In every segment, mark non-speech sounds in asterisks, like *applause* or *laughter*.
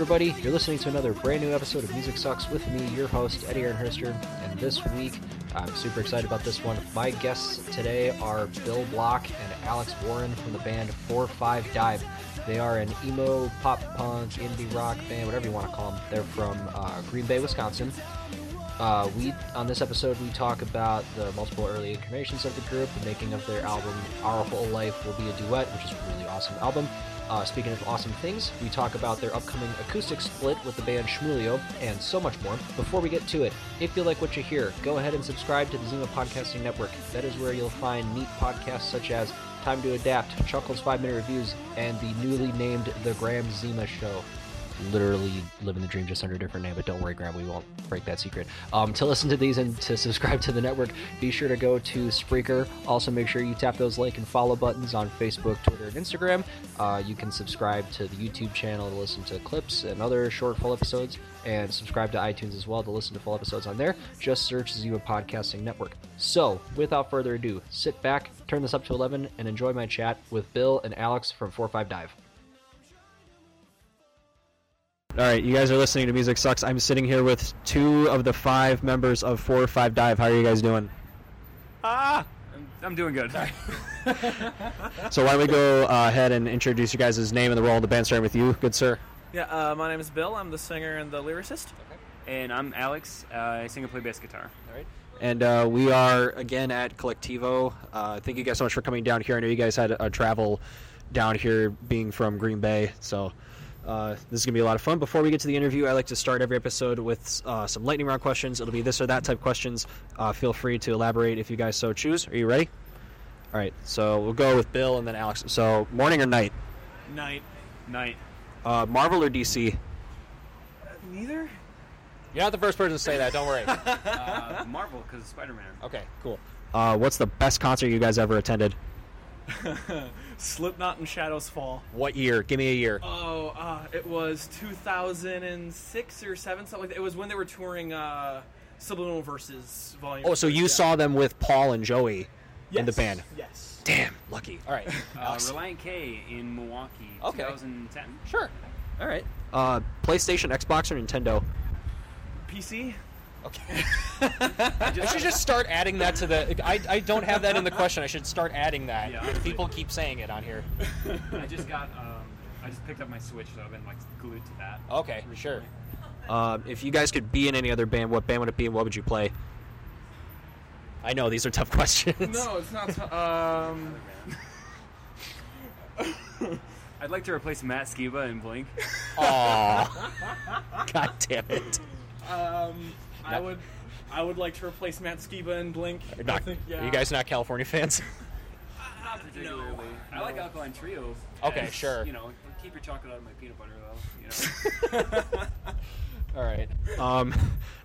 Everybody, you're listening to another brand new episode of Music Sucks with me, your host, Eddie Aaron and this week, I'm super excited about this one. My guests today are Bill Block and Alex Warren from the band 4-5 Dive. They are an emo, pop punk, indie rock band, whatever you want to call them. They're from uh, Green Bay, Wisconsin. Uh, we on this episode we talk about the multiple early incarnations of the group, the making of their album "Our Whole Life Will Be a Duet," which is a really awesome album. Uh, speaking of awesome things, we talk about their upcoming acoustic split with the band Shmulio, and so much more. Before we get to it, if you like what you hear, go ahead and subscribe to the Zima Podcasting Network. That is where you'll find neat podcasts such as Time to Adapt, Chuckles 5 Minute Reviews, and the newly named The Graham Zima Show literally living the dream just under a different name, but don't worry, Graham, we won't break that secret. Um, to listen to these and to subscribe to the network, be sure to go to Spreaker. Also, make sure you tap those like and follow buttons on Facebook, Twitter, and Instagram. Uh, you can subscribe to the YouTube channel to listen to clips and other short full episodes, and subscribe to iTunes as well to listen to full episodes on there. Just search Zima Podcasting Network. So, without further ado, sit back, turn this up to 11, and enjoy my chat with Bill and Alex from 45 Dive. All right, you guys are listening to Music Sucks. I'm sitting here with two of the five members of Four or Five Dive. How are you guys doing? Ah, I'm, I'm doing good. *laughs* So why don't we go uh, ahead and introduce you guys' name and the role in the band, starting with you, good sir. Yeah, uh, my name is Bill. I'm the singer and the lyricist. and I'm Alex. Uh, I sing and play bass guitar. All right. And uh, we are again at Colectivo. Uh, thank you guys so much for coming down here. I know you guys had a, a travel down here, being from Green Bay, so uh, this is gonna be a lot of fun. Before we get to the interview, I like to start every episode with uh, some lightning round questions. It'll be this or that type questions. Uh, feel free to elaborate if you guys so choose. Are you ready? All right, so we'll go with Bill and then Alex. So morning or night? Night. Night. Uh, Marvel or DC? Neither. You're not the first person to say that. Don't worry. *laughs* Uh, Marvel, because Spider-Man. okay, cool. Uh, what's the best concert you guys ever attended? *laughs* Slipknot and Shadows Fall. What year? Give me a year. Oh, uh, it was 2006 or 7, something like that. It was when they were touring uh, Subliminal Verses Volume. Oh, so you Yeah. saw them with Paul and Joey in the band. Yes. Damn, lucky. All right. *laughs* Uh, Relient K in Milwaukee, Okay. 2010. Sure. All right. Uh, PlayStation, Xbox, or Nintendo? PC? Okay. I *laughs* should just start adding that to the. I, I don't have that in the question. I should start adding that. Yeah, honestly. People keep saying it on here. I just got. Um, I just picked up my Switch, so I've been like glued to that. Okay, sure. Um, if you guys could be in any other band, what band would it be and what would you play? I know these are tough *laughs* questions. No, it's not. T- um, *laughs* I'd like to replace Matt Skiba in Blink. Aw. God damn it. um, I would. I would like to replace Matt Skiba and Blink. I Not, think, yeah. Are you guys not California fans? Not *laughs* particularly. I like Alkaline Trio. Okay, as, sure. You know, keep your chocolate out of my peanut butter, though. You know. *laughs* All right. Um,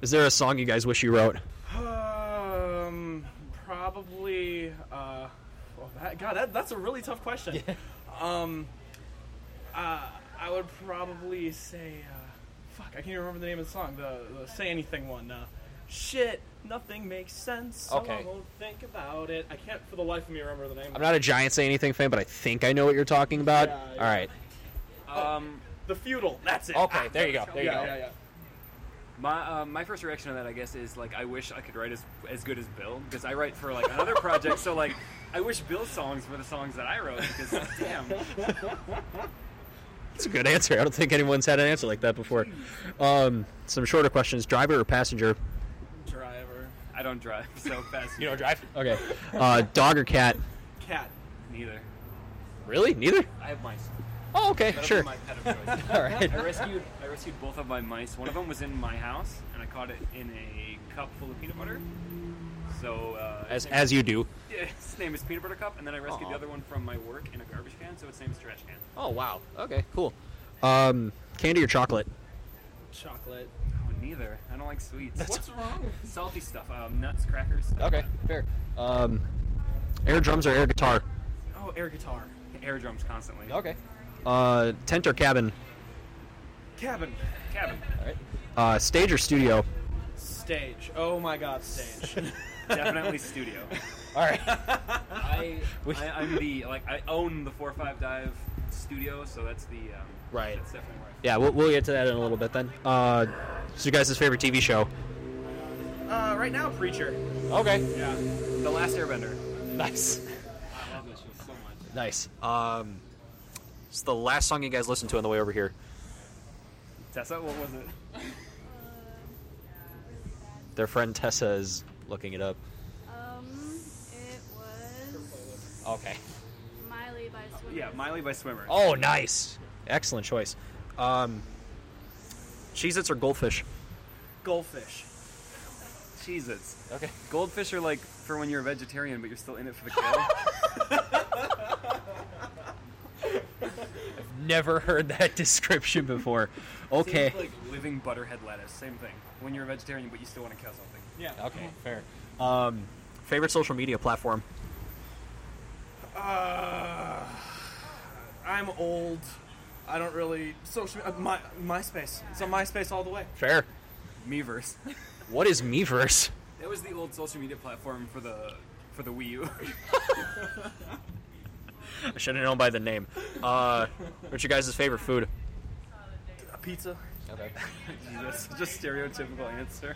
is there a song you guys wish you wrote? Um, probably. Uh, well, that, God, that, that's a really tough question. Um, uh, I would probably say, uh, fuck, I can't even remember the name of the song. The, the "Say Anything" one. Uh, shit, nothing makes sense. So Okay. I won't think about it. I can't for the life of me remember the name. I'm not a giant say anything fan, but I think I know what you're talking about. Yeah, yeah. All right. um, the Futile. That's it. Okay, there you go, there you yeah, go. Yeah, yeah. My uh, my first reaction to that, I guess, is like I wish I could write as as good as Bill because I write for like another project. So like, I wish Bill's songs were the songs that I wrote because damn, *laughs* That's a good answer. I don't think anyone's had an answer like that before. Um, some shorter questions: driver or passenger? Driver. I I don't drive *laughs* so fast. You don't drive? Okay. Uh, dog or cat? Cat. Neither. Really? Neither? I have mice. Oh, okay, That'll sure. Be my pet of choice. *laughs* All right. I rescued I rescued both of my mice. One of them was in my house, and I caught it in a cup full of peanut butter. So uh, As as you do. *laughs* yeah, his name is Peanut Butter Cup, and then I rescued Aw. the other one from my work in a garbage can, so its name is Trash Can. Oh wow. Okay, cool. Um, candy or chocolate? Chocolate. Oh, neither. I don't like sweets. What's wrong? *laughs* Salty stuff. Um, nuts, crackers. stuff Okay, fair. Um, air drums or air guitar? Oh, air guitar. that. Air drums constantly. Okay. Uh, tent or cabin? Cabin. Cabin. All right. Uh, stage or studio? Stage. Oh my god, stage. *laughs* Definitely studio. *laughs* All right. I, *laughs* I I'm the like I own the four five dive studio, so that's the um, Right. That's definitely where. I yeah, we'll, we'll get to that in a little bit then. Uh, so you guys' favorite TV show? uh, right now, preacher. Okay. Yeah. The Last Airbender. Nice. I love this show so much. Nice. Um, it's the last song you guys listened to on the way over here. Tessa, what was it? *laughs* Their friend Tessa is looking it up. Um, it was Okay. Miley by Swimmer. Yeah, Miley by Swimmer. Oh, nice. Excellent choice. Um, Cheez-Its or Goldfish? Goldfish. Cheez-Its. Okay. Goldfish are like for when you're a vegetarian, but you're still in it for the kill. *laughs* I've never heard that *laughs* description before. Okay. Seems like living butterhead lettuce. Same thing. When you're a vegetarian, but you still want to kill something. Yeah. Okay, fair. Um, favorite social media platform? Uh, I'm old. I don't really social. Uh, my MySpace. It's on MySpace all the way. Fair. Miiverse. What is Miiverse? That was the old social media platform for the for the Wii U. *laughs* I should have known by the name. Uh, what's your guys' favorite food? A pizza. Okay. *laughs* Jesus, just stereotypical answer.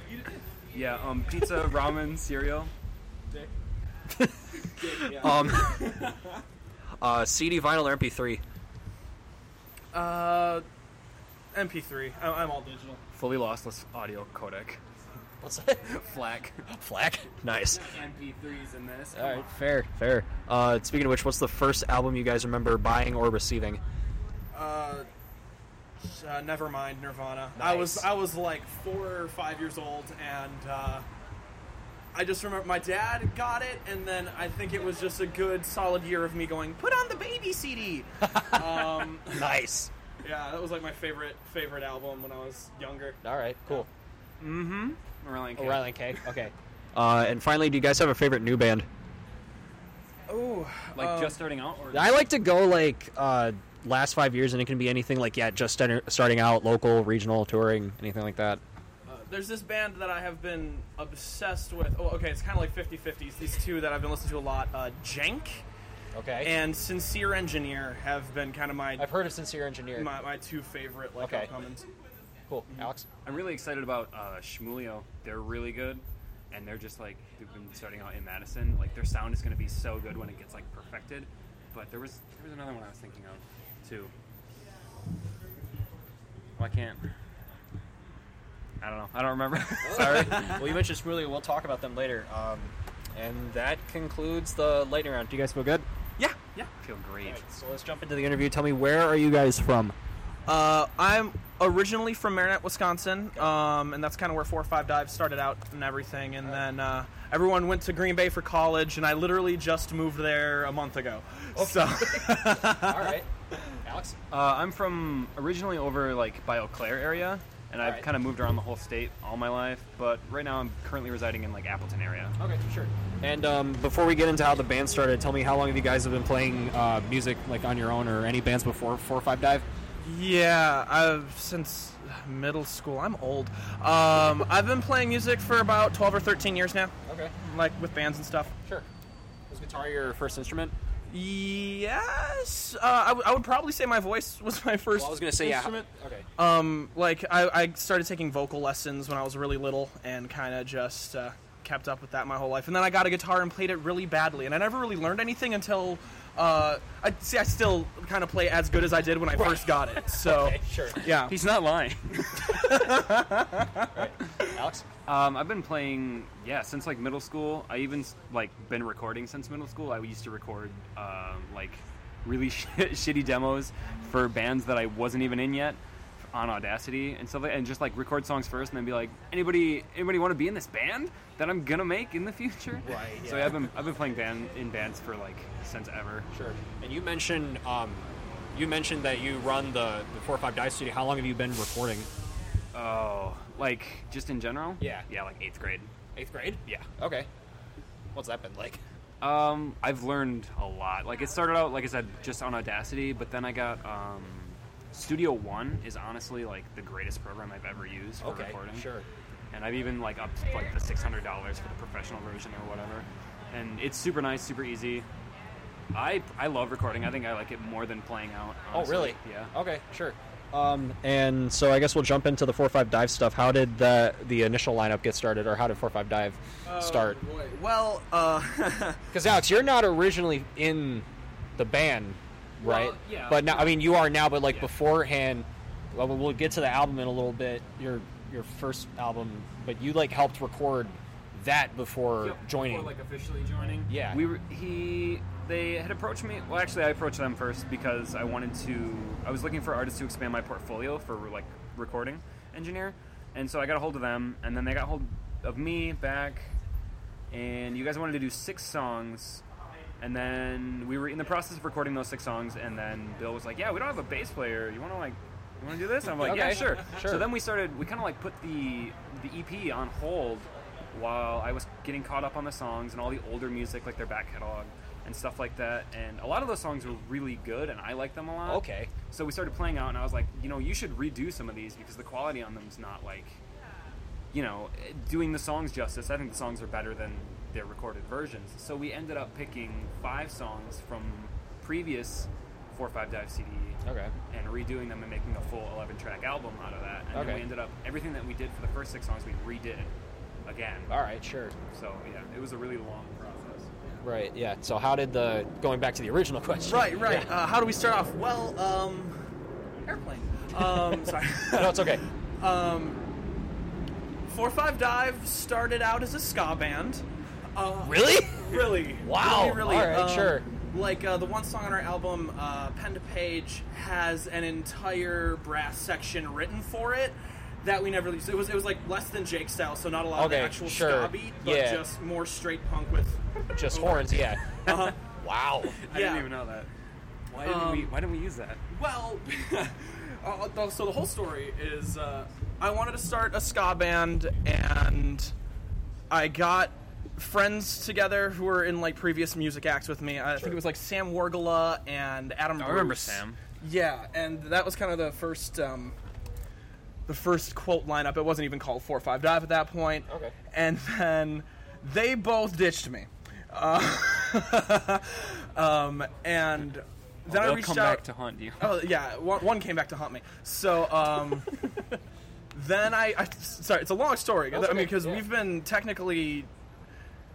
Yeah, um, pizza, *laughs* ramen, cereal. *laughs* Um, uh, CD, vinyl, or MP3? Uh, MP3. I- I'm all digital. Fully lossless audio codec. What's *laughs* that? FLAC. Flack. Nice. MP3s in this. All right, fair, fair. Uh, speaking of which, what's the first album you guys remember buying or receiving? Uh, uh, Nevermind Nirvana. I was I was like four or five years old, and uh, I just remember my dad got it, and then I think it was just a good solid year of me going, put on the baby CD. *laughs* um, Nice. yeah, that was like my favorite favorite album when I was younger. All right, cool. Mm-hmm. Orion K. O'Reilly K. Okay. *laughs* Uh, and finally, do you guys have a favorite new band? Oh, Like just starting out, or I like to go like uh, last five years, and it can be anything like yeah, just enter- starting out, local, regional, touring, anything like that. Uh, there's this band that I have been obsessed with. Oh, okay, it's kind of like 50-50s. These two that I've been listening to a lot, uh, Jank Okay. and Sincere Engineer, have been kind of my I've heard of Sincere Engineer. my, my two favorite like Okay. upcomings. Cool. Alex. I'm really excited about uh, Shmulio. They're really good, and they're just like they've been starting out in Madison. Like their sound is going to be so good when it gets like perfected. But there was there was another one I was thinking of too. Why can't? I don't know. I don't remember. *laughs* Sorry. well, you mentioned Smoothie. We'll talk about them later. Um, and that concludes the lightning round. Do you guys feel good? Yeah, yeah. I feel great. So let's jump into the interview. Tell me where are you guys from? Uh, I'm originally from Marinette, Wisconsin, um, and that's kind of where Four or Five Dive started out and everything. And then uh, everyone went to Green Bay for college, and I literally just moved there a month ago. So, *laughs* All right. Alex. Uh, I'm from originally over like by Eau Claire area, and I've Alright. kind of moved around the whole state all my life. But right now I'm currently residing in like Appleton area. Okay, sure. And um, before we get into how the band started, tell me how long have you guys have been playing uh, music like on your own or any bands before Four or Five Dive? yeah, I've since middle school. I'm old. Um, I've been playing music for about 12 or 13 years now, Okay, like with bands and stuff. sure. Was guitar your first instrument? Yes, uh, I, w- I would probably say my voice *laughs* was my first. Well, I was gonna say instrument. yeah. Okay. Um, like I, I started taking vocal lessons when I was really little, and kind of just uh, kept up with that my whole life. And then I got a guitar and played it really badly, and I never really learned anything until. Uh, I see. I still kind of play as good as I did when I first got it. *laughs* So Okay, sure. yeah. He's not lying. *laughs* Alex? Um, I've been playing, yeah, since like middle school. I even like been recording since middle school. I used to record um, like really sh- *laughs* shitty demos for bands that I wasn't even in yet on Audacity and stuff, like, and just like record songs first, and then be like, anybody, anybody want to be in this band that I'm gonna make in the future? Right, So yeah. I've been I've been playing band in bands for like since ever. Sure. And you mentioned um, you mentioned that you run the, the four or five dive studio. How long have you been recording? Oh, like just in general? Yeah. Yeah, like eighth grade. Eighth grade? Yeah. Okay. What's that been like? Um, I've learned a lot. Like it started out, like I said, just on Audacity, but then I got um, Studio One is honestly like the greatest program I've ever used for Okay, recording. sure. And I've even like upped like the six hundred dollars for the professional version or whatever. And it's super nice, super easy. I I love recording. I think I like it more than playing out. Oh, really? Yeah. Okay, sure. Um, and so I guess we'll jump into the four five dive stuff. How did the the initial lineup get started, or how did four five dive start? Oh, boy. Well, uh, *laughs* Because Alex, you're not originally in the band, right? Well, yeah. But now, I mean, you are now. But like Yeah. beforehand, well, we'll get to the album in a little bit. Your your first album, but you like helped record that before Yep, joining. before, like officially joining. Yeah. we were, he they had approached me. Well, actually, I approached them first because I wanted to. I was looking for artists to expand my portfolio for like recording engineer, and so I got a hold of them, and then they got hold of me back, and you guys wanted to do six songs. And then we were in the process of recording those six songs, and then Bill was like, "Yeah, we don't have a bass player. You want to like, you want to do this?" And I'm like, "Yeah, sure." *laughs* sure. So then we started. We kind of like put the the EP on hold while I was getting caught up on the songs and all the older music, like their back catalog and stuff like that. And a lot of those songs were really good, and I liked them a lot. Okay. So we started playing out, and I was like, you know, you should redo some of these because the quality on them is not like, you know, doing the songs justice. I think the songs are better than their recorded versions. So we ended up picking five songs from previous four or five dive CD Okay. and redoing them and making a full 11 track album out of that. And Okay. then we ended up everything that we did for the first six songs we redid again. All right. Sure. So yeah, it was a really long process. Right. Yeah. So how did the going back to the original *laughs* question? right, right. Uh, how do we start off? Well, um, airplane. Um, *laughs* sorry. No, it's okay. *laughs* Um, Four Five Dive started out as a ska band. Uh, Really? Really? *laughs* Wow. Really, really. All right, um, sure. Like uh, the one song on our album, uh, Pen to Page, has an entire brass section written for it that we never released. It was it was like less than Jake style, so not a lot of the actual sure. ska beat, but Yeah. just more straight punk with. Just *laughs* horns. Yeah. Uh-huh. *laughs* Wow. I Yeah. didn't even know that. Why didn't we? Um, Why didn't we use that? Well, uh, th- so the whole story is uh, I wanted to start a ska band, and I got friends together who were in like previous music acts with me. I think it was like Sam Wargala and Adam. I remember Sam. Yeah, and that was kind of the first. Um, the first quote lineup. It wasn't even called Four Five Dive at that point. Okay. And then they both ditched me. Uh, *laughs* um, and then I They'll reached come out. back to haunt you. Oh yeah, one, one came back to haunt me. So um, *laughs* then I, I sorry, it's a long story. I mean, because yeah. we've been technically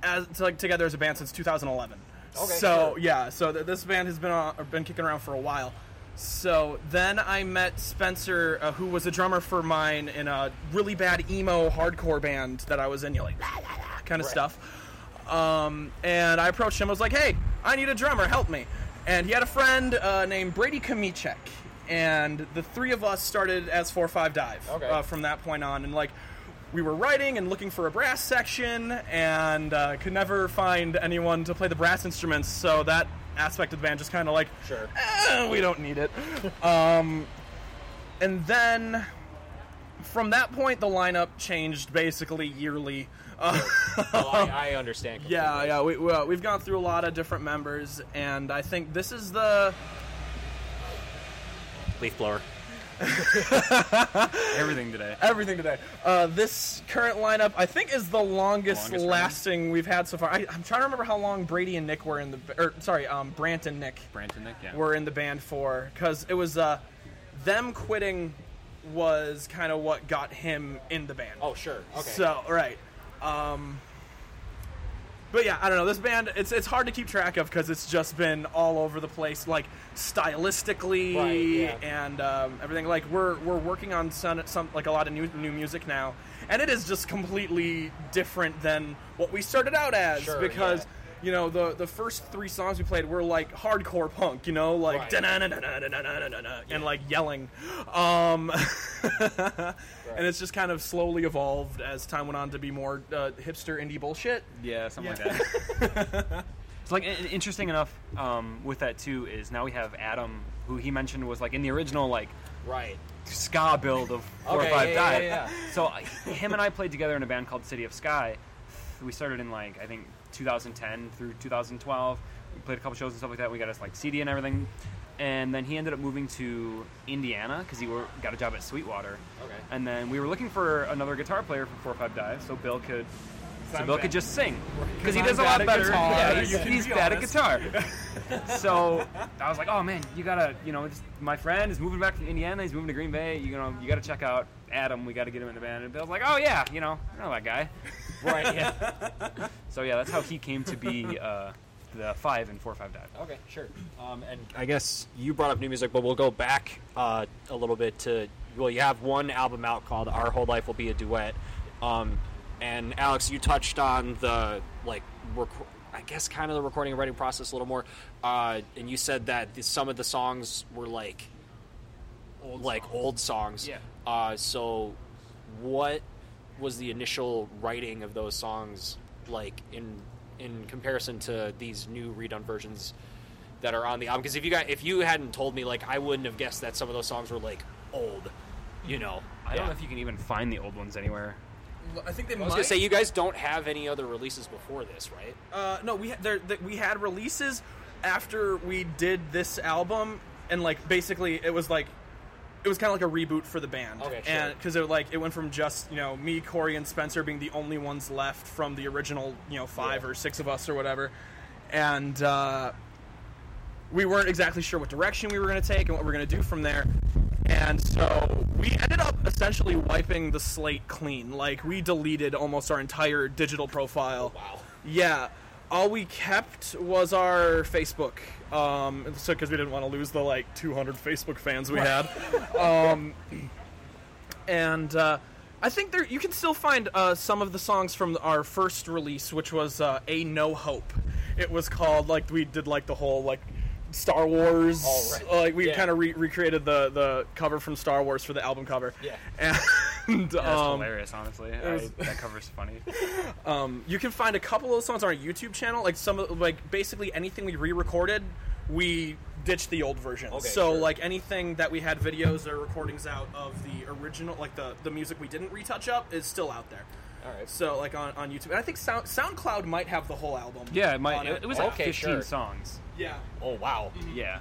as like together as a band since 2011. Okay, so sure. yeah, so th- this band has been on, been kicking around for a while. So then I met Spencer, uh, who was a drummer for mine in a really bad emo hardcore band that I was in, you know, like kind of Right. stuff. Um, and I approached him. I was like, "Hey, I need a drummer. Help me." And he had a friend uh, named Brady Kamichek, and the three of us started as Four Five Dive Okay. uh, from that point on. And like, we were writing and looking for a brass section, and uh, could never find anyone to play the brass instruments. So that aspect of the band just kind of like, Sure. "Eh, we don't need it. um, and then from that point, the lineup changed basically yearly. Uh, Well, I, I understand. *laughs* yeah, completely. yeah, we, well, we've gone through a lot of different members, and I think this is the Leaf blower. *laughs* Everything today. everything today. Uh, this current lineup, I think, is the longest, Longest lasting we've had so far. I, I'm trying to remember how long Brady and Nick were in the, or sorry, um, Brant and Nick Brant and Nick. Yeah. were in the band for, because it was uh, them quitting was kind of what got him in the band. Oh, sure. Okay. So right, um, but yeah, I don't know. This band, it's it's hard to keep track of because it's just been all over the place, like stylistically Right, yeah. and um, everything. Like we're we're working on some, some like a lot of new new music now, and it is just completely different than what we started out as Sure, because. yeah you know, the the first three songs we played were like hardcore punk, you know, like right. yeah. and like yelling, um, right. and it's just kind of slowly evolved as time went on to be more uh, hipster indie bullshit. Yeah, something yeah. like that. It's so like interesting enough um, with that too is now we have Adam, who he mentioned was like in the original like right ska build of four okay, or five yeah. So him and I played together in a band called City of Sky. We started in like I think 2010 through 2012. We played a couple shows and stuff like that. We got us like CD and everything. And then he ended up moving to Indiana because he were, got a job at Sweetwater. Okay. And then we were looking for another guitar player for Four or Five Dive, so Bill could, so Bill bad. could just sing because he does a lot better. guitar, Yeah, he's, he's be bad at guitar. *laughs* so I was like, oh man, you gotta, you know, just, my friend is moving back from Indiana. He's moving to Green Bay. You know, you gotta check out Adam. We got to get him in the band. And Bill's like, oh yeah, you know, I know that guy. Right. Yeah. *laughs* So yeah, that's how he came to be uh, the five and four five dive. okay. Sure. Um, and I guess you brought up new music, but we'll go back uh, a little bit to well, you have one album out called "Our Whole Life Will Be a Duet," um, and Alex, you touched on the like, rec- I guess, kind of the recording and writing process a little more, uh, and you said that the, some of the songs were like, old like old songs. Yeah. Uh, so, what was the initial writing of those songs like in in comparison to these new redone versions that are on the album? Because if you got if you hadn't told me, like, I wouldn't have guessed that some of those songs were like old. You know, I don't know if you can even find the old ones anywhere. I think they I was might. gonna say you guys don't have any other releases before this, right? Uh, no, we had there, th- we had releases after we did this album, and like basically it was like it was kind of like a reboot for the band. Okay, sure. And because it like it went from just you know me, Corey, and Spencer being the only ones left from the original you know five Yeah. or six of us or whatever, and uh, we weren't exactly sure what direction we were going to take and what we were going to do from there. And so we ended up essentially wiping the slate clean. Like we deleted almost our entire digital profile. Wow. Yeah. All we kept was our Facebook. Um, so because we didn't want to lose the like 200 Facebook fans we had. um, and uh, I think there you can still find uh, some of the songs from our first release, which was uh, a No Hope. It was called like we did like the whole like Star Wars. Right. Like we Yeah. kind of re- recreated the the cover from Star Wars for the album cover. Yeah. And That's um, hilarious, honestly. was- I, that cover's funny. *laughs* um, you can find a couple of those songs on our YouTube channel. Like some of like basically anything we re-recorded, we ditched the old versions. Okay, so sure. like anything that we had videos or recordings out of the original, like the the music we didn't retouch up, is still out there. All right. So like on, on YouTube, and I think Sound, SoundCloud might have the whole album. Yeah, it, might, it, it was like Okay, 15 sure. songs. yeah. Oh wow. Yeah.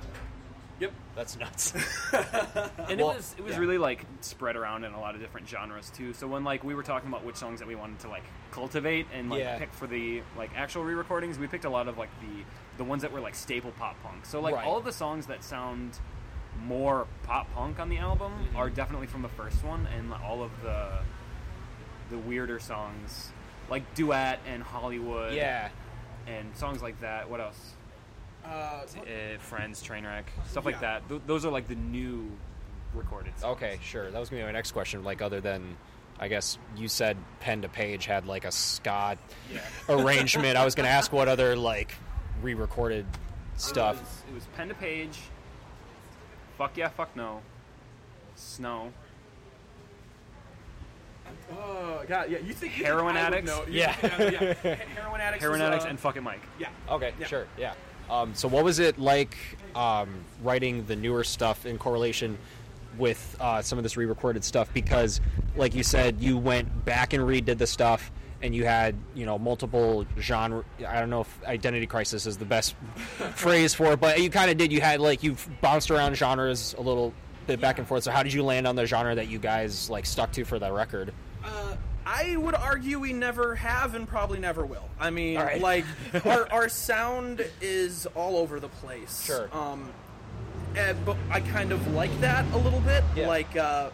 Yep. That's nuts. *laughs* and Well, it was it was yeah. really like spread around in a lot of different genres too. So when like we were talking about which songs that we wanted to like cultivate and like Yeah. pick for the like actual re-recordings, we picked a lot of like the the ones that were like staple pop punk. So like Right. all of the songs that sound more pop punk on the album Mm-hmm. are definitely from the first one, and all of the the weirder songs like duet and Hollywood, yeah. and songs like that. What else? Uh, Uh, Friends, Trainwreck, stuff like Yeah. that. Th- those are like the new recorded. Songs. Okay, sure. That was gonna be my next question. Like, other than, I guess you said pen to page had like a ska *laughs* arrangement. I was gonna ask what other like re-recorded stuff. It was, it was pen to page. Fuck yeah, fuck no. Snow. Oh god, yeah. You think you Heroin think addicts? know. Yeah. think- yeah, yeah. Heroin addicts. Heroin was, addicts uh, and fuck it, Mike. yeah. Okay, Yeah. sure, yeah. Um, so, what was it like um, writing the newer stuff in correlation with uh, some of this re-recorded stuff? Because, like you said, you went back and redid the stuff, and you had you know multiple genre. I don't know if identity crisis is the best *laughs* phrase for it, but you kind of did. You had like you bounced around genres a little bit back and forth. So, how did you land on the genre that you guys like stuck to for the record? Uh, I would argue we never have and probably never will. I mean, right. like *laughs* our, our sound is all over the place. Sure. Um, and, but I kind of like that a little bit. Yeah. Like, uh,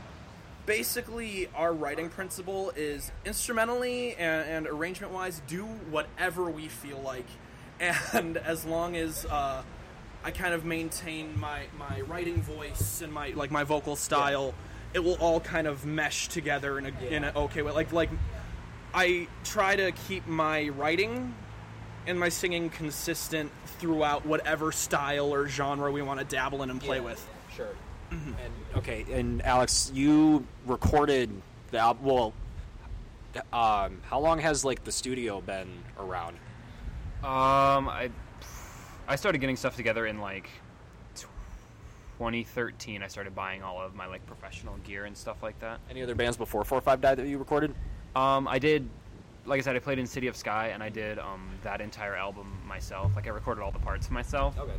basically our writing principle is instrumentally and, and arrangement wise do whatever we feel like *laughs* and as long as uh, i kind of maintain my, my writing voice and my like my vocal style it will all kind of mesh together in a in an okay way like like i try to keep my writing and my singing consistent throughout whatever style or genre we want to dabble in and play Yeah. with Sure. And okay, and Alex, you recorded the album. Well, um, how long has like the studio been around? Um, I I started getting stuff together in like 2013. I started buying all of my like professional gear and stuff like that. Any other bands before Four or Five Dive that you recorded? Um, I did, like I said, I played in City of Sky, and I did um, that entire album myself. Like I recorded all the parts myself, Okay.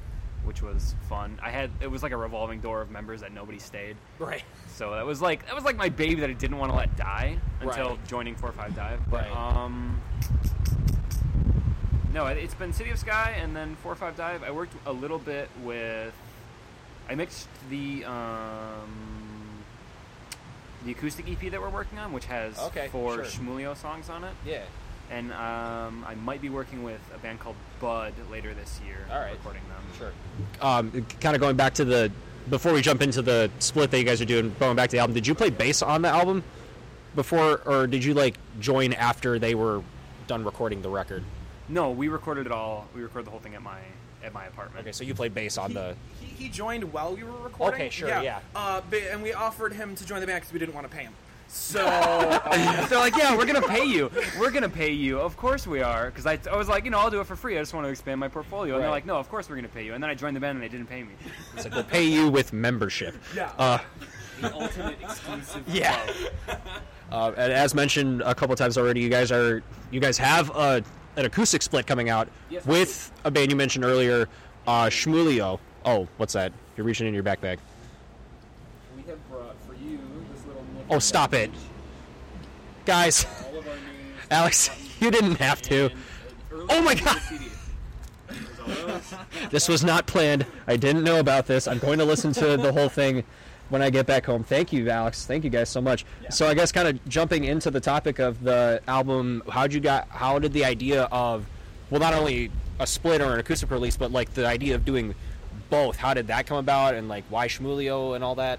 which was fun. I had it was like a revolving door of members that nobody stayed. Right. So that was like that was like my baby that I didn't want to let die until Right. joining Four or Five Dive. But Right. um, no, it- it's been City of Sky and then Four or Five Dive. I worked a little bit with. I mixed the um, the acoustic EP that we're working on, which has Okay, four sure. Shmulio songs on it, Yeah. and um, I might be working with a band called Bud later this year. All right. recording them. Sure. Um, kind of going back to the before we jump into the split that you guys are doing, going back to the album. Did you play bass on the album before, or did you like join after they were done recording the record? No, we recorded it all. We recorded the whole thing at my at my apartment. Okay, so you played bass on the. he, he joined while we were recording. Okay, sure, yeah. Uh, but, and we offered him to join the band because we didn't want to pay him. So *laughs* They're like, yeah, we're gonna pay you. We're gonna pay you. Of course we are. Because I, I was like, you know, I'll do it for free. I just want to expand my portfolio. And they're like, no, of course we're gonna pay you. And then I joined the band and they didn't pay me. *laughs* It's like we'll pay you with membership. Yeah. Uh, The ultimate exclusive. *laughs* Yeah. uh, and as mentioned a couple times already, you guys are you guys have a, an acoustic split coming out Yes, with a band you mentioned earlier, uh, Shmulio. Oh, what's that? You're reaching in your backpack. We have brought for you this little. Oh, stop it, guys. All of our new. *laughs* Alex, *laughs* you didn't have to. Oh my God. This was not planned. I didn't know about this. I'm going to listen to the whole thing when I get back home. Thank you, Alex. Thank you guys so much. So I guess kind of jumping into the topic of the album, how'd you got? How did the idea of, well, not only a split or an acoustic release, but like the idea of doing both? How did that come about, and like why Shmulio and all that?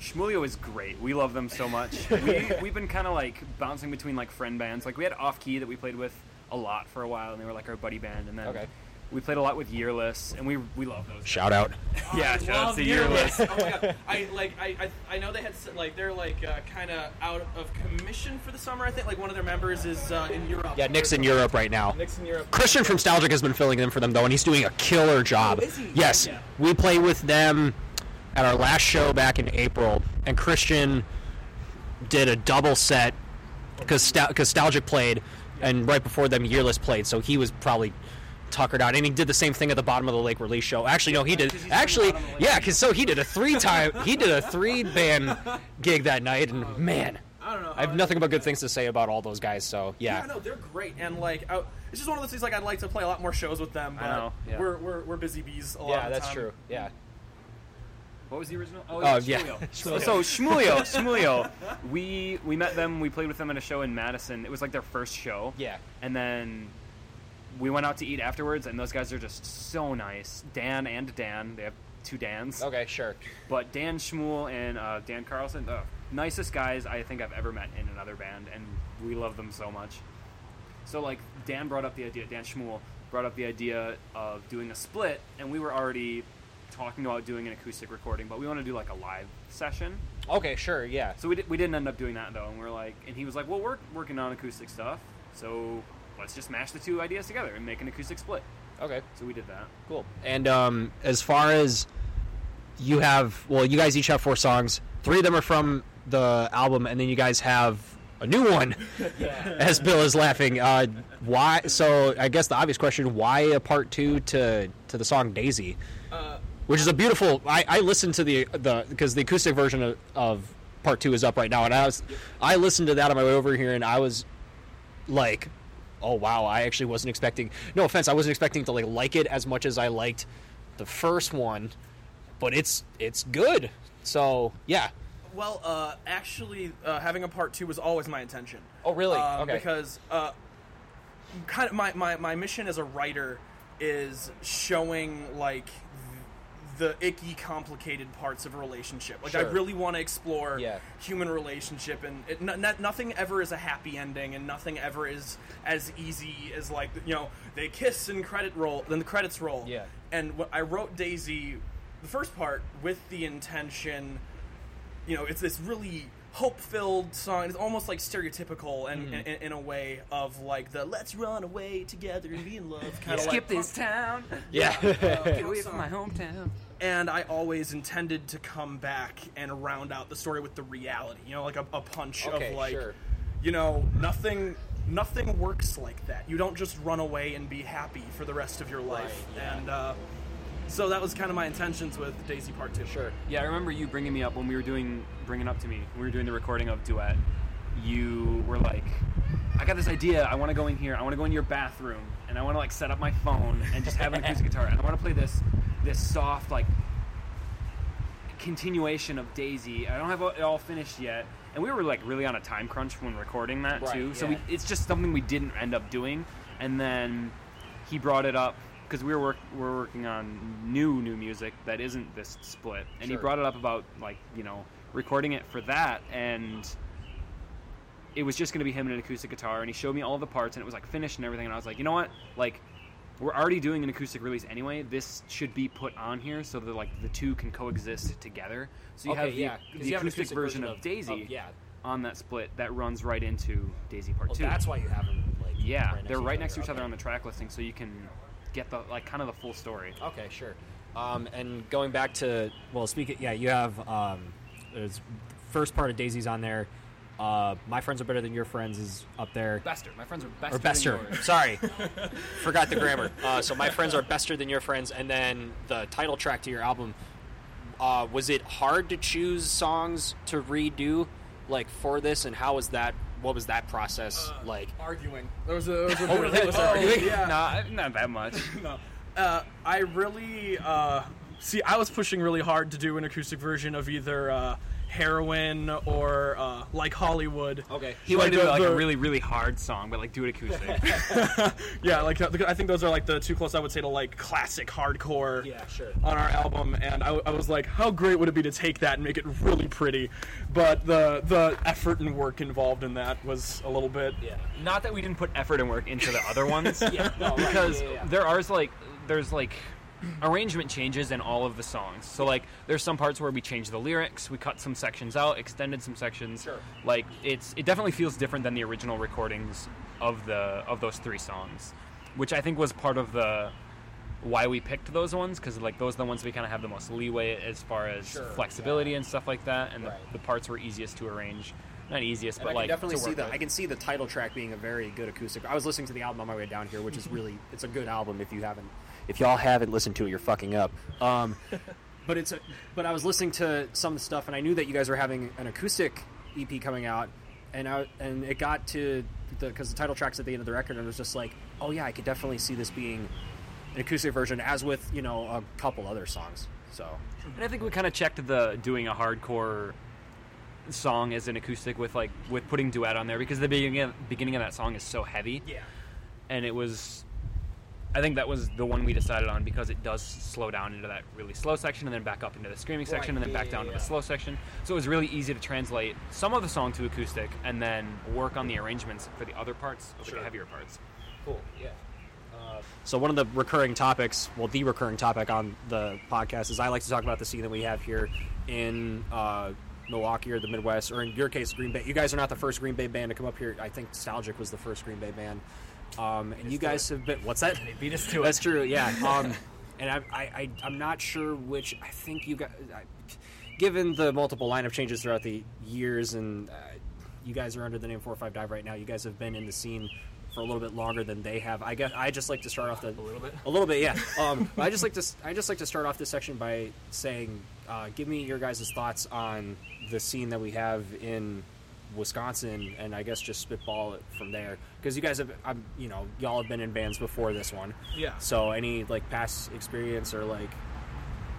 Shmulio is great. We love them so much. *laughs* we, we've been kind of like bouncing between like friend bands. Like we had Off Key that we played with a lot for a while, and they were like our buddy band. And then Okay. We played a lot with Yearless, and we we love those. Shout out. Yeah, shout out love to Yearless. Yearless. oh my god! I like I, I I know they had like they're like uh, kind of out of commission for the summer. I think like one of their members is uh, in Europe. Yeah, Nick's in Europe right now. Nick's in Europe. Christian from Stalgic has been filling in for them though, and he's doing a killer job. Oh, is he? Yes, Yeah. we played with them at our last show back in April, and Christian did a double set because because Stalgic played, and right before them, Yearless played, so he was probably tuckered out, and he did the same thing at the bottom of the lake release show. Actually, no, he did. 'cause he's from the Actually, bottom of the lake. yeah, because so he did a three time, he did a three band gig that night, and man, I don't know. I have nothing but good things to say about all those guys. So Yeah, yeah, no, they're great, and like I, it's just one of those things. Like I'd like to play a lot more shows with them, but I know, yeah. we're, we're we're busy bees a lot. yeah, of the that's time. true. Yeah. What was the original? Oh, Oh, yeah, yeah. Shmulio. so, so Shmulio, *laughs* Shmulio, we we met them. We played with them at a show in Madison. It was like their first show. Yeah. And then we went out to eat afterwards, and those guys are just so nice. Dan and Dan, they have two Dans. Okay, sure. But Dan Schmuel and uh, Dan Carlson, the nicest guys I think I've ever met in another band, and we love them so much. So like Dan brought up the idea, Dan Schmuel brought up the idea of doing a split, and we were already talking about doing an acoustic recording, but we want to do like a live session. Okay, sure, yeah. So we, di- we didn't end up doing that though, and we're like, and he was like, well, we're working on acoustic stuff, so let's just mash the two ideas together and make an acoustic split. Okay, So we did that. cool. And um, as far as you have, well, you guys each have four songs. Three of them are from the album, and then you guys have a new one. *laughs* as Bill is laughing, uh, why? So I guess the obvious question: Why a part two to to the song Daisy? Uh, which is a beautiful. I, I listened to the the because the acoustic version of, of part two is up right now, and I was I listened to that on my way over here, and I was like, oh wow, I actually wasn't expecting. No offense, I wasn't expecting to like like it as much as I liked the first one, but it's it's good. So yeah, Well, uh, actually, uh, having a part two was always my intention. Oh, really? Um, Okay. Because uh, kind of my, my, my mission as a writer is showing like the icky, complicated parts of a relationship. Like I really want to explore Yeah. human relationship, and it, n- n- nothing ever is a happy ending, and nothing ever is as easy as like you know they kiss and credit roll, then the credits roll. Yeah. And when I wrote Daisy, the first part with the intention you know, it's this really hope-filled song. It's almost like stereotypical, and Mm-hmm. in, in a way of like the "Let's run away together and be in love" kind of like. this town. *laughs* Yeah. Get away from my hometown. And I always intended to come back and round out the story with the reality. You know, like a, a punch Okay, of like, sure. you know, nothing. Nothing works like that. You don't just run away and be happy for the rest of your life. Right, yeah. And uh, so that was kind of my intentions with Daisy Part Two. sure. Yeah, I remember you bringing me up when we were doing bringing up to me when we were doing the recording of duet. You were like, "I got this idea. I want to go in here. I want to go in your bathroom, and I want to like set up my phone and just have an acoustic *laughs* guitar, and I want to play this this soft like continuation of Daisy. I don't have it all finished yet." And we were like really on a time crunch when recording that Right, too. So yeah. we, it's just something we didn't end up doing. And then he brought it up because we were work, we were working on new new music that isn't this split, and he brought it up about like you know recording it for that, and it was just going to be him and an acoustic guitar, and he showed me all the parts, and it was like finished and everything, and I was like, you know what, like. We're already doing an acoustic release anyway. This should be put on here so that like the two can coexist together. So you Okay, have the, yeah, the you have acoustic, acoustic version, version of, of- Daisy of- yeah. on that split that runs right into Daisy Part Well, Two. that's why you have them. Like, Yeah, they're right next to each other Okay. on the track listing, so you can get the like kind of the full story. Okay, sure. Um, and going back to well, speaking, yeah, you have um, there's first part of Daisy's on there. Uh, my friends are better than your friends is up there. Bester, my friends are bester. or bester. Than yours. Sorry, *laughs* forgot the grammar. Uh, so my friends are bester than your friends, and then the title track to your album. Uh, was it hard to choose songs to redo, like for this, and how was that? What was that process like? Arguing. There was a, there was a Oh, really? of- Was there arguing? yeah. *laughs* Nah, not that much. *laughs* no. Uh, I really uh, see. I was pushing really hard to do an acoustic version of either uh, "Heroin" or uh, "Like Hollywood." Okay. He wanted to do the- like a really, really hard song, but like do it acoustic. *laughs* *laughs* Yeah, like uh, I think those are like the two close I would say to like classic hardcore. Yeah, sure. On our album, and I, I was like, how great would it be to take that and make it really pretty? But the the effort and work involved in that was a little bit. Yeah. not that we didn't put effort and work into the other ones, *laughs* Yeah, no, because yeah, yeah. there are like there's like arrangement changes in all of the songs. So like there's some parts where we change the lyrics, we cut some sections out, extended some sections. Sure. Like it's it definitely feels different than the original recordings of the of those three songs, which I think was part of the why we picked those ones because like those are the ones we kind of have the most leeway as far as Sure, flexibility yeah. and stuff like that, and Right. the, the parts were easiest to arrange. Not easiest, And but I like definitely see the with. I can see the title track being a very good acoustic. I was listening to the album on my way down here, which is really it's a good album. If you haven't, if y'all haven't listened to it, you're fucking up. Um, *laughs* but it's a, but I was listening to some of the stuff, and I knew that you guys were having an acoustic EP coming out, and I and it got to the because the title track's at the end of the record, and it was just like, oh yeah, I could definitely see this being an acoustic version, as with you know a couple other songs. So And I think we kind of checked the doing a hardcore song as an acoustic with like with putting duet on there because the beginning of, beginning of that song is so heavy. Yeah. And it was I think that was the one we decided on because it does slow down into that really slow section and then back up into the screaming section Right, and then yeah, back yeah, down to the slow section. So it was really easy to translate some of the song to acoustic and then work on the arrangements for the other parts, for Sure. the heavier parts. Cool. Yeah. So one of the recurring topics, well, the recurring topic on the podcast is I like to talk about the scene that we have here in uh, Milwaukee or the Midwest, or in your case, Green Bay. You guys are not the first Green Bay band to come up here. I think Nostalgic was the first Green Bay band, um, and you guys have been. What's that? They beat us to it. That's true. Yeah. *laughs* Um, and I, I, I, I'm not sure which. I think you guys, I, given the multiple lineup changes throughout the years, and uh, you guys are under the name Four Five Dive right now. You guys have been in the scene for a little bit longer than they have. I guess I just like to start off the a little bit? a little bit, yeah. Um, *laughs* I just like to I just like to start off this section by saying, uh, give me your guys' thoughts on the scene that we have in Wisconsin, and I guess just spitball it from there because you guys have, I'm, you know, y'all have been in bands before this one. Yeah. So any like past experience or like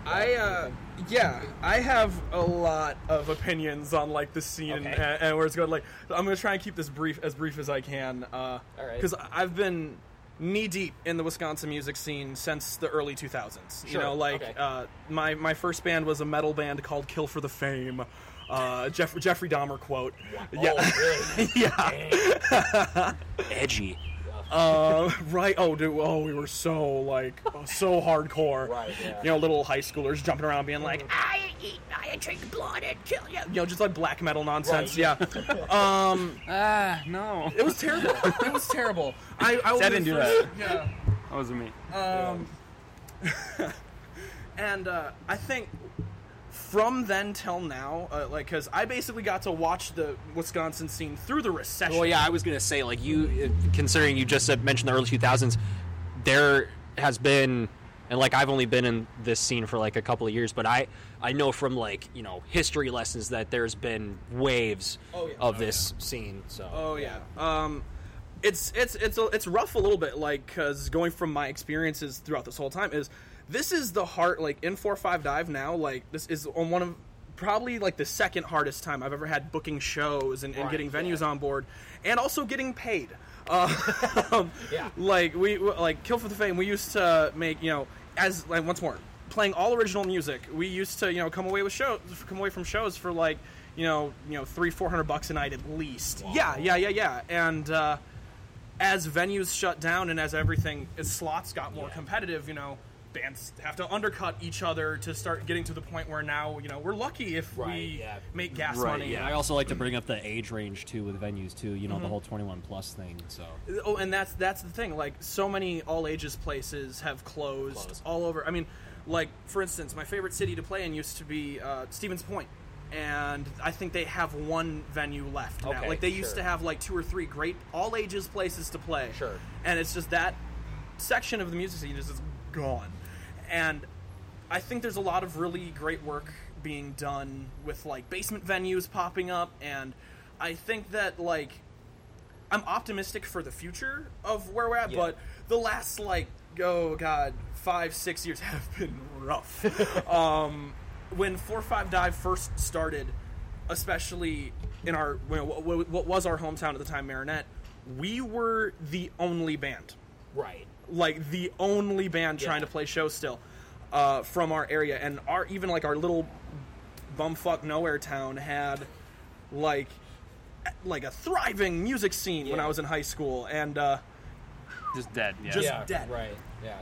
I uh, yeah, I have a lot of opinions on like the scene and, Okay. and where it's going. Like, I'm gonna try and keep this brief as brief as I can. Uh, All right. Because I've been knee deep in the Wisconsin music scene since the early 2000s. Sure. You know, like okay. uh, my my first band was a metal band called Kill for the Fame. Uh, Jeff, Jeffrey Dahmer quote. Yeah, Oh, really? *laughs* yeah. Edgy. Uh, right. Oh, dude. Oh, we were so like so hardcore. *laughs* Right, yeah. You know, little high schoolers jumping around, being like, "I eat, I drink blood and kill you." You know, just like black metal nonsense. Right. *laughs* Yeah. um, Ah, no. it was terrible. it was terrible. I, I, will I didn't do that. Yeah. That wasn't me. Um, and uh, I think from then till now, uh, like, because I basically got to watch the Wisconsin scene through the recession. Well, yeah, I was gonna say like you, uh, considering you just mentioned the early 2000s, there has been, and like I've only been in this scene for like a couple of years, but I I know from like you know history lessons that there's been waves Oh, yeah. of Oh, this scene. So Oh yeah. Um, it's it's it's a, it's rough a little bit, like because going from my experiences throughout this whole time is this is the heart like in four five dive now. Like this is on one of probably like the second hardest time I've ever had booking shows and, and Right, getting venues yeah. on board, and also getting paid. Uh, *laughs* um, Yeah. Like we like Kill for the Fame. We used to make you know as like once more playing all original music. We used to you know come away with shows come away from shows for like you know you know three four hundred bucks a night at least. Yeah yeah yeah yeah and. uh as venues shut down and as everything as slots got more competitive, you know, bands have to undercut each other to start getting to the point where now, you know, we're lucky if Right, we yeah. make gas Right, money. yeah. I also like to bring up the age range too with venues too. You know the whole 21 plus thing. So Oh, and that's that's the thing. Like so many all ages places have closed, Closed. all over. I mean, like for instance, my favorite city to play in used to be uh, Stevens Point, and I think they have one venue left now. Okay, like they used to have like two or three great all ages places to play. Sure. And it's just that section of the music scene is just gone, and I think there's a lot of really great work being done with like basement venues popping up, and I think that like I'm optimistic for the future of where we're at, Yeah. but the last like oh god five six years *laughs* have been rough. *laughs* um, when four five dive first started, especially in our you know, what, what was our hometown at the time, Marinette, we were the only band Right. Like the only band trying to play shows still uh, from our area, and our even like our little bumfuck nowhere town had like like a thriving music scene when I was in high school, and uh, Just dead. Yeah. Just- yeah. dead. Right. Yeah.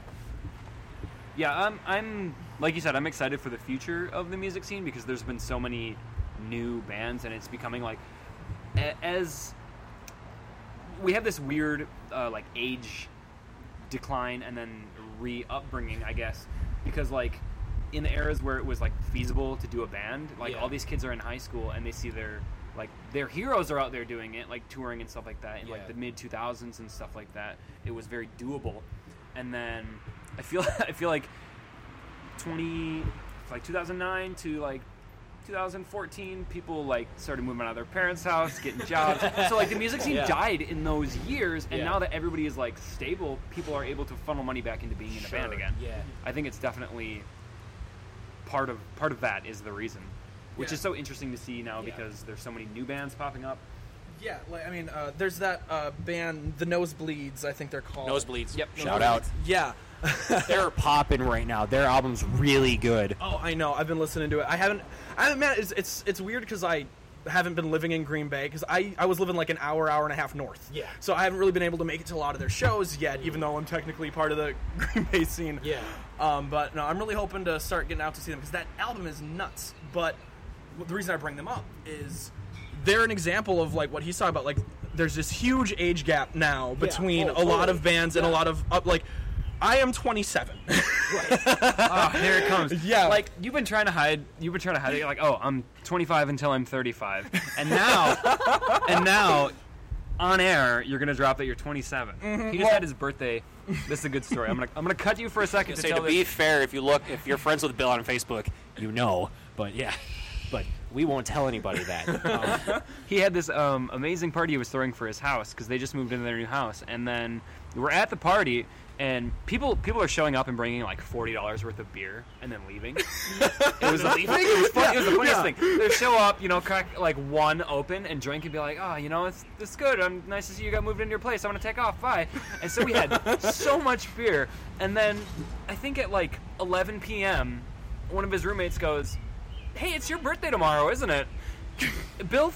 Yeah, I'm, I'm like you said, I'm excited for the future of the music scene because there's been so many new bands, and it's becoming like a- as we have this weird uh, like age decline and then re upbringing, I guess, because like in the eras where it was like feasible to do a band, like Yeah. all these kids are in high school and they see their like their heroes are out there doing it, like touring and stuff like that in Yeah. like the mid 2000s and stuff like that. It was very doable, and then I feel *laughs* I feel like 20 like 2009 to like 2014 people like started moving out of their parents house getting *laughs* jobs so like the music scene Yeah. died in those years and Yeah. now that everybody is like stable people are able to funnel money back into being in a band again yeah. i think it's definitely part of part of that is the reason which Yeah. is so interesting to see now Yeah. because there's so many new bands popping up yeah, like I mean, uh, there's that uh, band, the Nosebleeds, I think they're called. Nosebleeds. Yep. Shout out. Yeah. *laughs* They're popping right now. Their album's really good. Oh, I know. I've been listening to it. I haven't. I haven't. Man, it's it's, it's weird because I haven't been living in Green Bay because I I was living like an hour, hour and a half north. Yeah. So I haven't really been able to make it to a lot of their shows yet, even though I'm technically part of the *laughs* Green Bay scene. Yeah. Um, but no, I'm really hoping to start getting out to see them because that album is nuts. But the reason I bring them up is they're an example of like what he's talking about. Like, there's this huge age gap now between Oh, a lot of bands and a lot of uh, like. I am 27. *laughs* oh here it comes *laughs* Yeah. like you've been trying to hide you've been trying to hide it You're like oh i'm 25 until i'm 35 and now *laughs* and now on air you're gonna drop that you're 27 Mm-hmm. he just had his birthday this is a good story i'm gonna i'm gonna cut you for a second to Say tell to this be fair, if you look, if you're friends with Bill on Facebook, you know. But yeah, but we won't tell anybody that. Um, he had this um, amazing party he was throwing for his house because they just moved into their new house and then we're at the party and people people are showing up and bringing like forty dollars worth of beer and then leaving. *laughs* it was the, it was fun, it was the funniest thing. They show up, you know, crack like one open and drink and be like, oh, you know, it's it's good. I'm nice to see you got moved into your place. I'm gonna take off. Bye. And so we had *laughs* so much beer, and then I think at like 11 p.m., one of his roommates goes, "Hey, it's your birthday tomorrow, isn't it?" *laughs* Bill,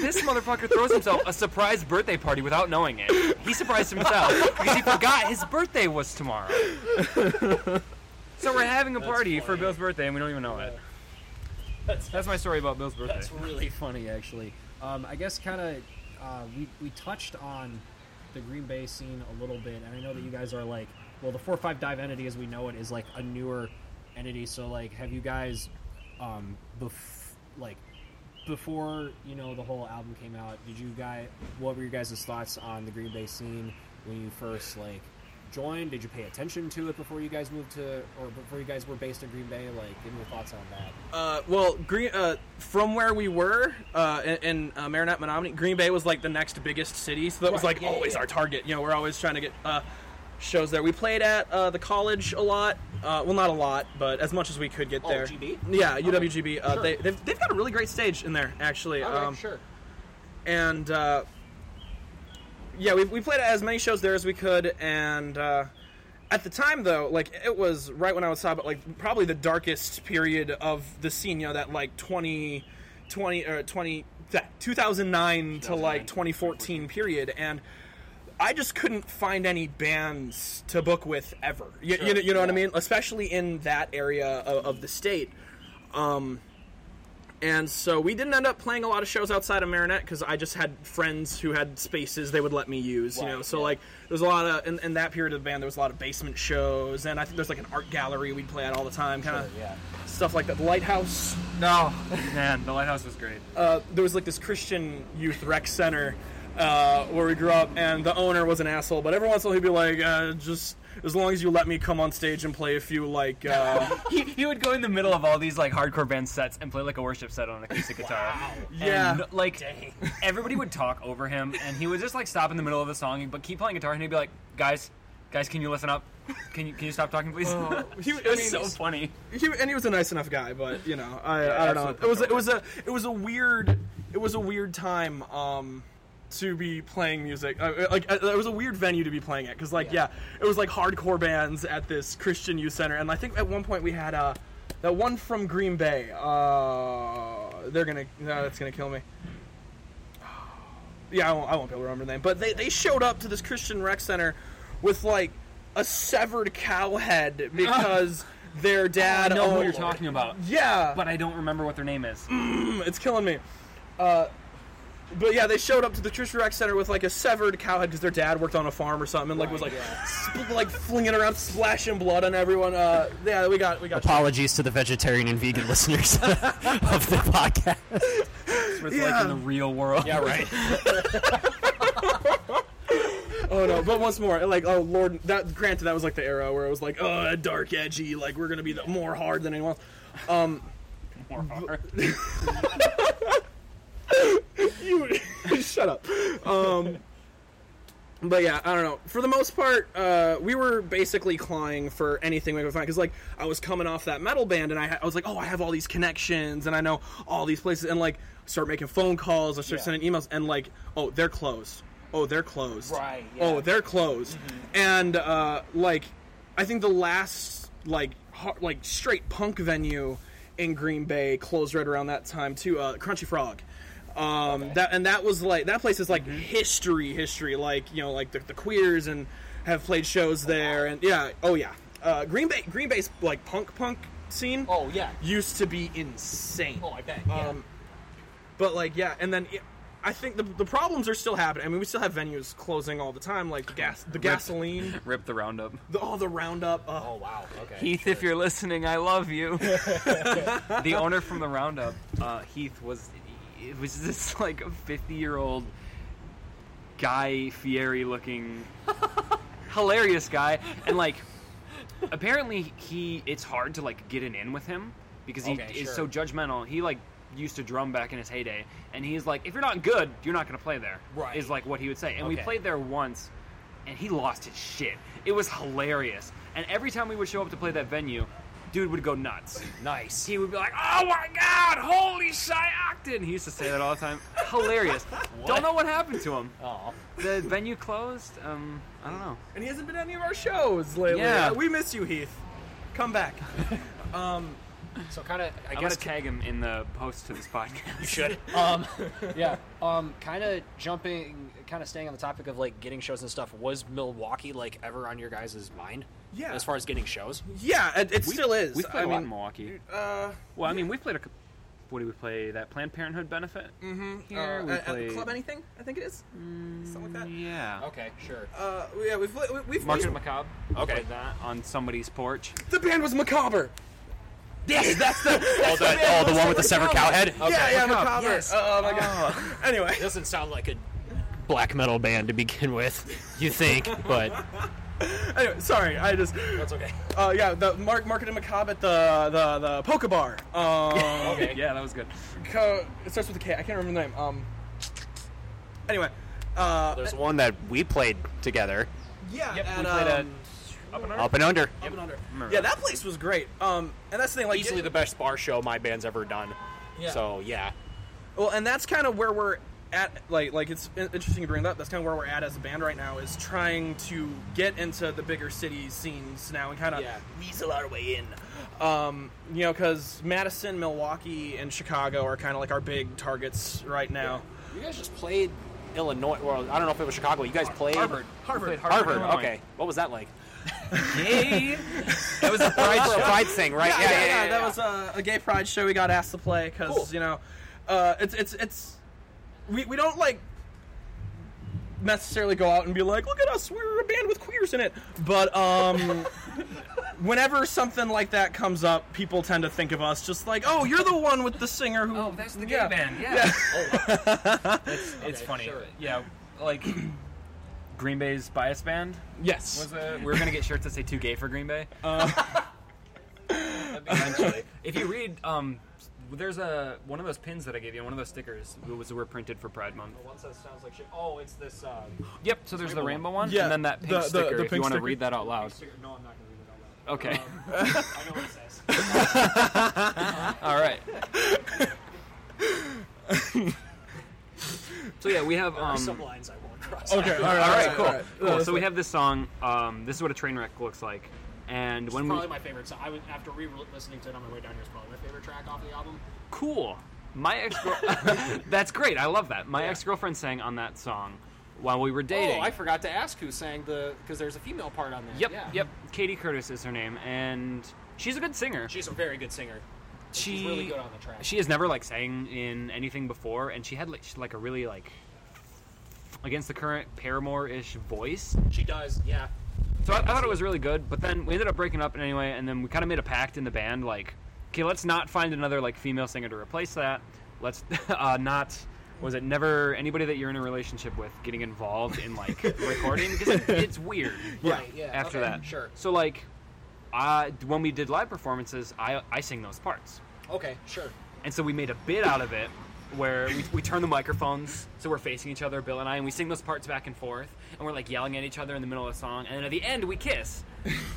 this motherfucker throws himself a surprise birthday party without knowing it. He surprised himself because he forgot his birthday was tomorrow. So we're having a party for Bill's birthday and we don't even know it. That's my story about Bill's birthday. That's really funny, actually. Um, I guess kind of uh, we we touched on the Green Bay scene a little bit, and I know that you guys are like, well, the four five dive entity as we know it is like a newer entity. So like, have you guys, um, bef- like before you know the whole album came out, did you guys? What were your guys' thoughts on the Green Bay scene when you first like? joined? Did you pay attention to it before you guys moved to, or before you guys were based in Green Bay? Like, give me your thoughts on that. Uh, well, Green uh, from where we were uh, in, in uh, Marinette, Menominee, Green Bay was like the next biggest city, so that was Right, like yeah, always yeah. our target. You know, we're always trying to get uh, shows there. We played at uh, the college a lot. Uh, well, not a lot, but as much as we could get Oh, there. GB? Yeah, UWGB. Uh, Sure. they, they've, they've got a really great stage in there, actually. Okay, um, sure. and uh, yeah, we, we played as many shows there as we could. And uh, at the time, though, like it was right when I was talking about like probably the darkest period of the scene. You know, that like 20, 20 or twenty that 2009 to like 2014 period, and. I just couldn't find any bands to book with ever. You, you know, you know what I mean? Especially in that area of, of the state. Um, and so we didn't end up playing a lot of shows outside of Marinette because I just had friends who had spaces they would let me use, you know. So yeah. like, there's a lot of in, in that period of the band, there was a lot of basement shows, and I think there's like an art gallery we'd play at all the time, kind of yeah. stuff like that. The Lighthouse. No, *laughs* man, the lighthouse was great. Uh, there was like this Christian youth rec center uh, where we grew up, and the owner was an asshole. But every once in a while, he'd be like, uh, "Just as long as you let me come on stage and play a few like." Uh, *laughs* He, he would go in the middle of all these like hardcore band sets and play like a worship set on an acoustic guitar. Wow. Yeah. And, like everybody would talk over him, and he would just like stop in the middle of the song, but keep playing guitar, and he'd be like, "Guys, guys, can you listen up? Can you can you stop talking, please?" Oh, *laughs* he- it I was mean, so funny. he, and he was a nice enough guy, but you know, I, Yeah, I don't know. It was it was a it was a weird it was a weird time um, to be playing music. Uh, like uh, it was a weird venue to be playing at because like yeah. it was like hardcore bands at this Christian youth center, and I think at one point we had uh, that one from Green Bay. Uh, they're gonna no, that's gonna kill me. *sighs* Yeah, I won't, I won't be able to remember the name. But they, they showed up to this Christian rec center with like a severed cow head *laughs* because their dad. I know who owned- you're talking about, Yeah, but I don't remember what their name is. it's killing me. Uh, but yeah, they showed up to the Christian rec center with like a severed cow head because their dad worked on a farm or something, and like was like spl- like flinging around, splashing blood on everyone. Uh, yeah, we got we got. Apologies to the vegetarian and vegan *laughs* listeners *laughs* of the podcast. With Yeah. like in the real world. Yeah, right. *laughs* Oh no! But once more, like oh lord, that granted that was like the era where it was like oh dark edgy, like we're gonna be the, more hard than anyone else. Um, More hard. *laughs* you *laughs* shut up. Um, but yeah, I don't know. For the most part, uh, we were basically clawing for anything we could find because, like, I was coming off that metal band, and I, ha- I was like, oh, I have all these connections, and I know all these places, and like, start making phone calls, I start Yeah. sending emails, and like, oh, they're closed. Oh, they're closed. Right, Oh, yeah. Mm-hmm. they're closed. And uh, like, I think the last like like straight punk venue in Green Bay closed right around that time too. Uh, Crunchy Frog. Um, That and that was like that place is like history, history. Like you know, like the, the queers and have played shows there, and yeah, oh yeah. Uh, Green Bay, Green Bay's like punk punk scene Oh yeah. used to be insane. Oh, I bet. Yeah. Um, but like, yeah, and then yeah, I think the, the problems are still happening. I mean, we still have venues closing all the time, like the gas, the gasoline, *laughs* Rip the roundup. the, all the roundup. Uh, oh wow. Okay. Heath, if you're listening, I love you. *laughs* *laughs* the owner from the Roundup, uh, Heath, was it was this *laughs* like a 50 year old Guy Fieri looking *laughs* hilarious guy, and like apparently he it's hard to like get an in with him because he Okay, is sure. so judgmental. He like used to drum back in his heyday, and he's like, if you're not good, you're not going to play there. Right. Is like what he would say, and we played there once. and he lost his shit. It was hilarious. And every time we would show up to play that venue, dude would go nuts. Nice. He would be like, "Oh my god, holy Octon!" He used to say that all the time. *laughs* Hilarious. Don't know what happened to him. Oh. The venue closed. Um, I don't know. And he hasn't been at any of our shows lately. Yeah. We miss you, Heath. Come back. *laughs* um, So kind of, I I'm guess, gonna tag him in the post to this podcast. you should. *laughs* Um, yeah. Um, kind of jumping, kind of staying on the topic of like getting shows and stuff. Was Milwaukee like ever on your guys' mind? Yeah. As far as getting shows. yeah, it, it still is. We've played I a lot in Milwaukee. Uh, Well, I mean, we've played a. What do we play? That Planned Parenthood benefit. mm-hmm. Here uh, we at, at played- club anything? I think it is. Something like that. Yeah. Okay, sure. Uh, yeah, we've we- we've Market Macabre. Okay. Played that on somebody's porch. the band was macabre. Yes, that's the. *laughs* Oh, the, oh, the one with the severed cow head? Okay. Yeah, yeah, macabre. yes. Uh, oh my god. *laughs* anyway, It doesn't sound like a black metal band to begin with. You think, but *laughs* anyway, sorry. I just. that's okay. Uh, yeah, the Mark marketed macabre at the the the Polka Bar. Um, *laughs* Okay. Yeah, that was good. co- it starts with a K. I can't remember the name. Um. Anyway, uh, There's one that we played together, yeah, Yep, and, we played at um, Up and up and under. Up and Under. Remember Yeah, that. that place was great. Um, and that's the thing, like Easily the best bar show my band's ever done. Yeah. So yeah. Well, and that's kind of where we're at. Like, like it's interesting to bring that. up. That's kind of where we're at as a band right now. Is trying to get into the bigger city scenes now and kind of Yeah. weasel our way in. Um, you know, because Madison, Milwaukee, and Chicago are kind of like our big targets right now. You guys just played Illinois. Well, I don't know if it was Chicago. You guys played Harvard. Harvard. Played Harvard. Illinois. Okay. What was that like? *laughs* Yay! that was a pride For a show. pride thing, right? Yeah, yeah, yeah, That was a, a gay pride show we got asked to play because Cool. you know, uh, it's it's it's we we don't like necessarily go out and be like, look at us, we're a band with queers in it. But um, *laughs* whenever something like that comes up, people tend to think of us just like, oh, you're the one with the singer who. Oh, that's the gay Yeah. band. Yeah. Yeah. *laughs* it's it's funny. sure. Yeah, like Green Bay's bias band yes. was a. We were gonna get shirts that say "Too Gay for Green Bay." *laughs* Eventually. if you read, um, there's a one of those pins that I gave you, one of those stickers was were printed for Pride Month. The One says sounds like shit. Oh, it's this. Uh, Yep. So there's the rainbow one, Yeah, and then that pink the- the- sticker. the if pink you want to read that out loud. no, I'm not gonna read it out loud. Okay. *laughs* I know what it says. All right. so yeah, we have um. some lines I won't cross. Okay. All right. All right, cool. all right. cool. So we have this song. Um, this is what a train wreck looks like, and It's when we probably my favorite song. I was after re-listening to it on my way down here. It's probably my favorite track off the album. cool. My ex girl. *laughs* That's great. I love that. My Yeah. ex girlfriend sang on that song while we were oh, dating. Oh, I forgot to ask who sang the because there's a female part on there. Yep, yeah. yep. Katie Curtis is her name, and she's a good singer. She's a very good singer. she She's really good on the track. She has never like sang in anything before, and she had like, she, like a really like against the current Paramore-ish voice. She does. Yeah. So I, I thought it was really good, but then we ended up breaking up anyway, and then we kind of made a pact in the band, like, okay, let's not find another like female singer to replace that. Let's *laughs* uh, not. Was it never anybody that you're in a relationship with getting involved in like *laughs* recording because it, it's weird. Right. Yeah. After okay, that, Sure. So like, when we did live performances, I I sing those parts, Okay. Sure. and so we made a bit out of it where we, we turn the microphones so we're facing each other, Bill and I, and we sing those parts back and forth, and we're like yelling at each other in the middle of the song, and then at the end we kiss,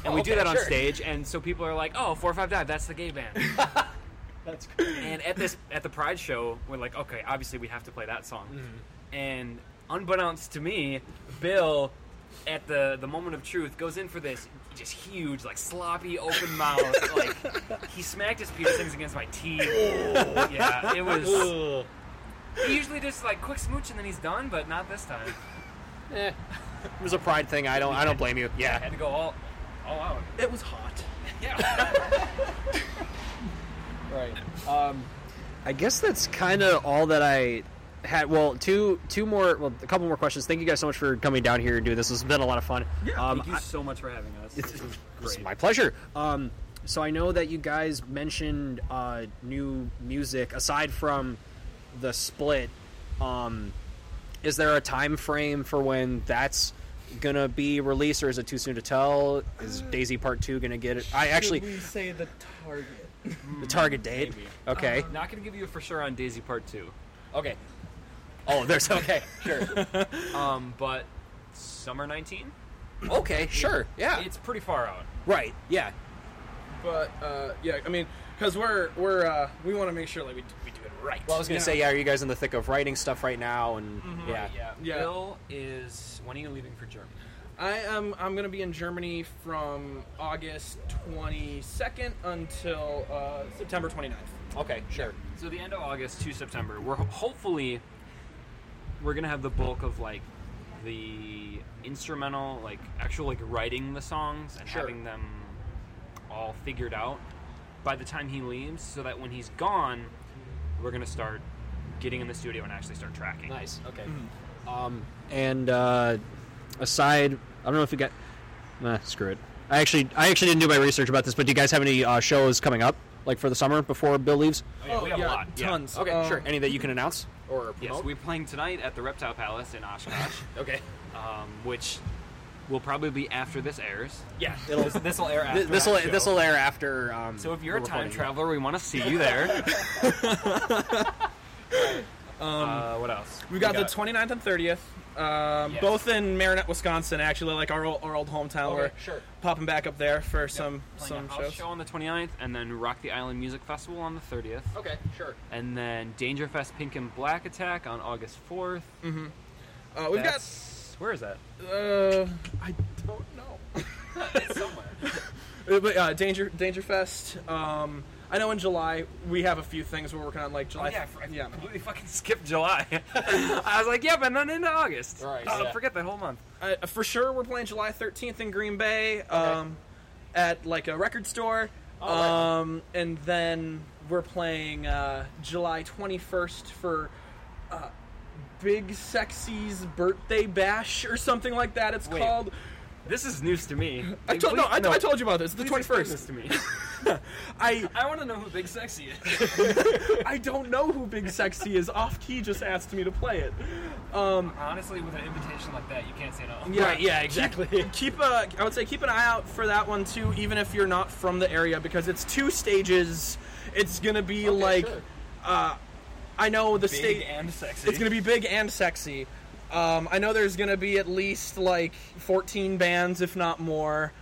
and we *laughs* do Okay, that on sure. stage, and so people are like, "Oh, four or five dive, that's the gay band." *laughs* That's great. and at this at the Pride show, we're like, "Okay, obviously we have to play that song," Mm-hmm. and unbeknownst to me, Bill. At the the moment of truth, goes in for this just huge, like sloppy, open mouth. *laughs* like he smacked his piercings against my teeth. yeah, it was. He usually just like quick smooch and then he's done, but not this time. Eh, it was a pride thing. I don't. I don't blame you. Yeah, I Yeah. had to go all, all out. It was hot. Yeah. *laughs* Right. Um, I guess that's kind of all that I had. Well, two two more. Well, a couple more questions. Thank you guys so much for coming down here and doing this. This has been a lot of fun. um, Thank you so much for having us. This was It's my pleasure. Um, so I know that you guys mentioned uh, new music aside from the split. Um, is there a time frame for when that's gonna be released, or is it too soon to tell? Is Daisy Part Two gonna get it? I actually Should we say the target. the target date. Maybe. Okay. Not gonna give you a for sure on Daisy Part Two. Okay. Oh, there's okay. Sure. *laughs* Um, but summer 19. Okay, sure. Yeah. It's pretty far out. right. Yeah. But uh, yeah, I mean, because we're we're uh, we want to make sure like we we do it right. Well, I was gonna Yeah. say, yeah. Are you guys in the thick of writing stuff right now? And yeah. Yeah. Yeah. Bill is. When are you leaving for Germany? I am I'm gonna be in Germany from August 22nd until uh, September 29th. Okay, sure. So the end of August to September, we're ho- hopefully we're gonna have the bulk of like the instrumental, like actual like writing the songs and Sure. having them all figured out by the time he leaves, so that when he's gone, we're gonna start getting in the studio and actually start tracking. Nice. Okay. Um, and uh, aside, I don't know if you got. Nah, screw it. I actually, I actually didn't do my research about this, but do you guys have any uh, shows coming up, like for the summer before Bill leaves? Oh, yeah, we have a lot. yeah. tons. Okay, Um, sure. Any that you can announce or Yes, promote? we're playing tonight at the Reptile Palace in Oshkosh, *laughs* okay. um, which will probably be after this airs. Yeah, *laughs* it'll. This will air after. This will that show. this will air after. Um, So if you're a the time recording. traveler, we want to see you there. *laughs* uh, what else? We got, We the 29th and 30th, um, Yes. both in Marinette, Wisconsin. Actually, like our old, our old hometown. Okay, We're sure. popping back up there for some Playing some shows. show on the 29th, and then Rock the Island Music Festival on the 30th, Okay, sure. and then Dangerfest Pink and Black Attack on August 4th. Mm Uh, we've That's- where is that? Uh, I don't know. *laughs* it's somewhere. *laughs* Uh, but uh, Danger Danger Fest. Um, I know in July we have a few things we're working on, like July. Oh, yeah, I yeah. completely fucking *laughs* skipped July. *laughs* I was like, yeah, but then into August. Right, Oh, yeah. forget that whole month. Uh, for sure, we're playing July 13th in Green Bay um, at like a record store. right. Um, and then we're playing uh, July 21st for uh, Big Sexy's birthday bash or something like that. It's Wait. called. This is news to me. I told no, I, I told you about this. The Please explain 21st. this to me. *laughs* I I want to know who Big Sexy is. *laughs* I don't know who Big Sexy is. Off key just asked me to play it. Honestly, with an invitation like that, you can't say no. Yeah, Right, yeah, exactly. Keep, keep a, I would say keep an eye out for that one too, even if you're not from the area, because it's two stages. It's gonna be Okay, like, sure. uh, I know the Big state. and sexy. It's gonna be big and sexy. Um, I know there's gonna be at least like 14 bands, if not more.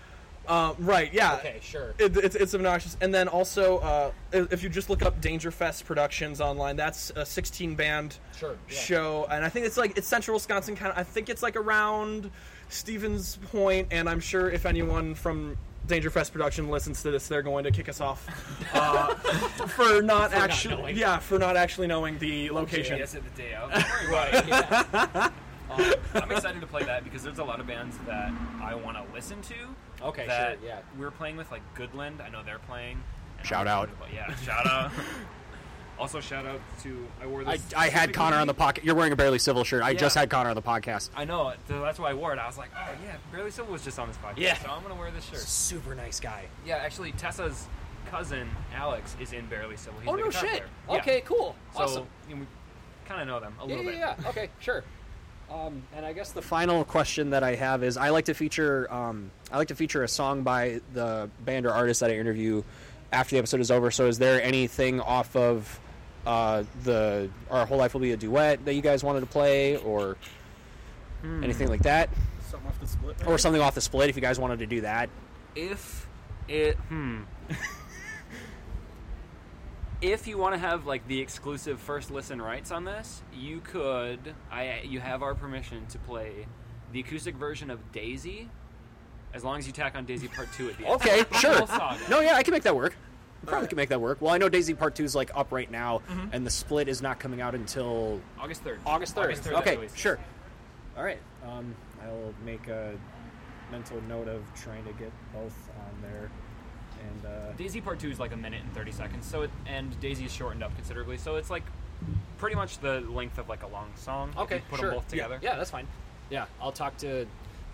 Uh, right? Yeah. Okay, sure. It, it's, it's obnoxious. And then also, uh, if if you just look up Dangerfest Productions online, that's a 16 band Sure, yeah. show, and I think it's like it's Central Wisconsin kind of. I think it's like around Stevens Point, and I'm sure if anyone from Dangerfest Production listens to this, they're going to kick us off *laughs* uh, for not actually, knowing. yeah, for not actually knowing the location. Yes, at the day *laughs* out. right. Yeah. Um, I'm excited to play that because there's a lot of bands that I want to listen to. Okay, that sure, yeah. We're playing with like Goodland. I know they're playing. Shout I'm out. about- Yeah, shout out. *laughs* also, shout out to I wore I, this. I had Connor on the podcast. You're wearing a barely civil shirt. I Yeah. just had Connor on the podcast. I know, so that's why I wore it. I was like, oh yeah, Barely Civil was just on this podcast. Yeah. So I'm gonna wear this shirt. Super nice guy. Yeah, actually, Tessa's cousin Alex is in Barely Civil. He's oh the no guitar shit. player. Okay, Yeah. cool. So awesome. you know, we kind of know them a Yeah, little yeah, bit. yeah. Okay, *laughs* sure. Um, and I guess the final question that I have is, I like to feature, um, I like to feature a song by the band or artist that I interview after the episode is over. So, is there anything off of uh, the "Our Whole Life Will Be a Duet" that you guys wanted to play, or anything like that, Something off the split. or something off the split? If you guys wanted to do that, if it hmm if you want to have like the exclusive first listen rights on this you could i you have our permission to play the acoustic version of daisy as long as you tack on daisy part 2 at the end okay, *laughs* sure. saga. No, yeah, I can make that work. Probably can make that work. Well, I know Daisy Part Two is like up right now, and the split is not coming out until august 3rd August third. August 3rd okay, that sure. All right. Um, I'll make a mental note of trying to get both on there, and uh, daisy part 2 is like a minute and 30 seconds so it and daisy is shortened up considerably so it's like pretty much the length of like a long song if okay, you put sure. them both together Yeah, yeah, that's fine. Yeah, I'll talk to.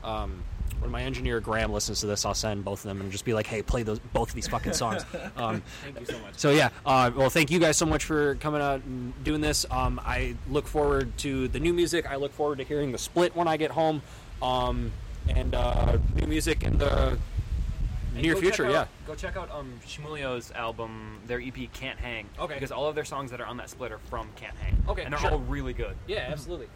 Um, when my engineer Graham listens to this, I'll send both of them and just be like, "Hey, play those both of these fucking songs." *laughs* Um, thank you so much So yeah, uh, well, thank you guys so much for coming out and doing this. Um, I look forward to the new music. I look forward to hearing the split when I get home, um, and uh, new music in the And near future. check Yeah. Go check out um, Shmulio's album, their EP Can't Hang. Okay. Because all of their songs that are on that split are from Can't Hang. Okay, And they're sure. all really good. Yeah, absolutely.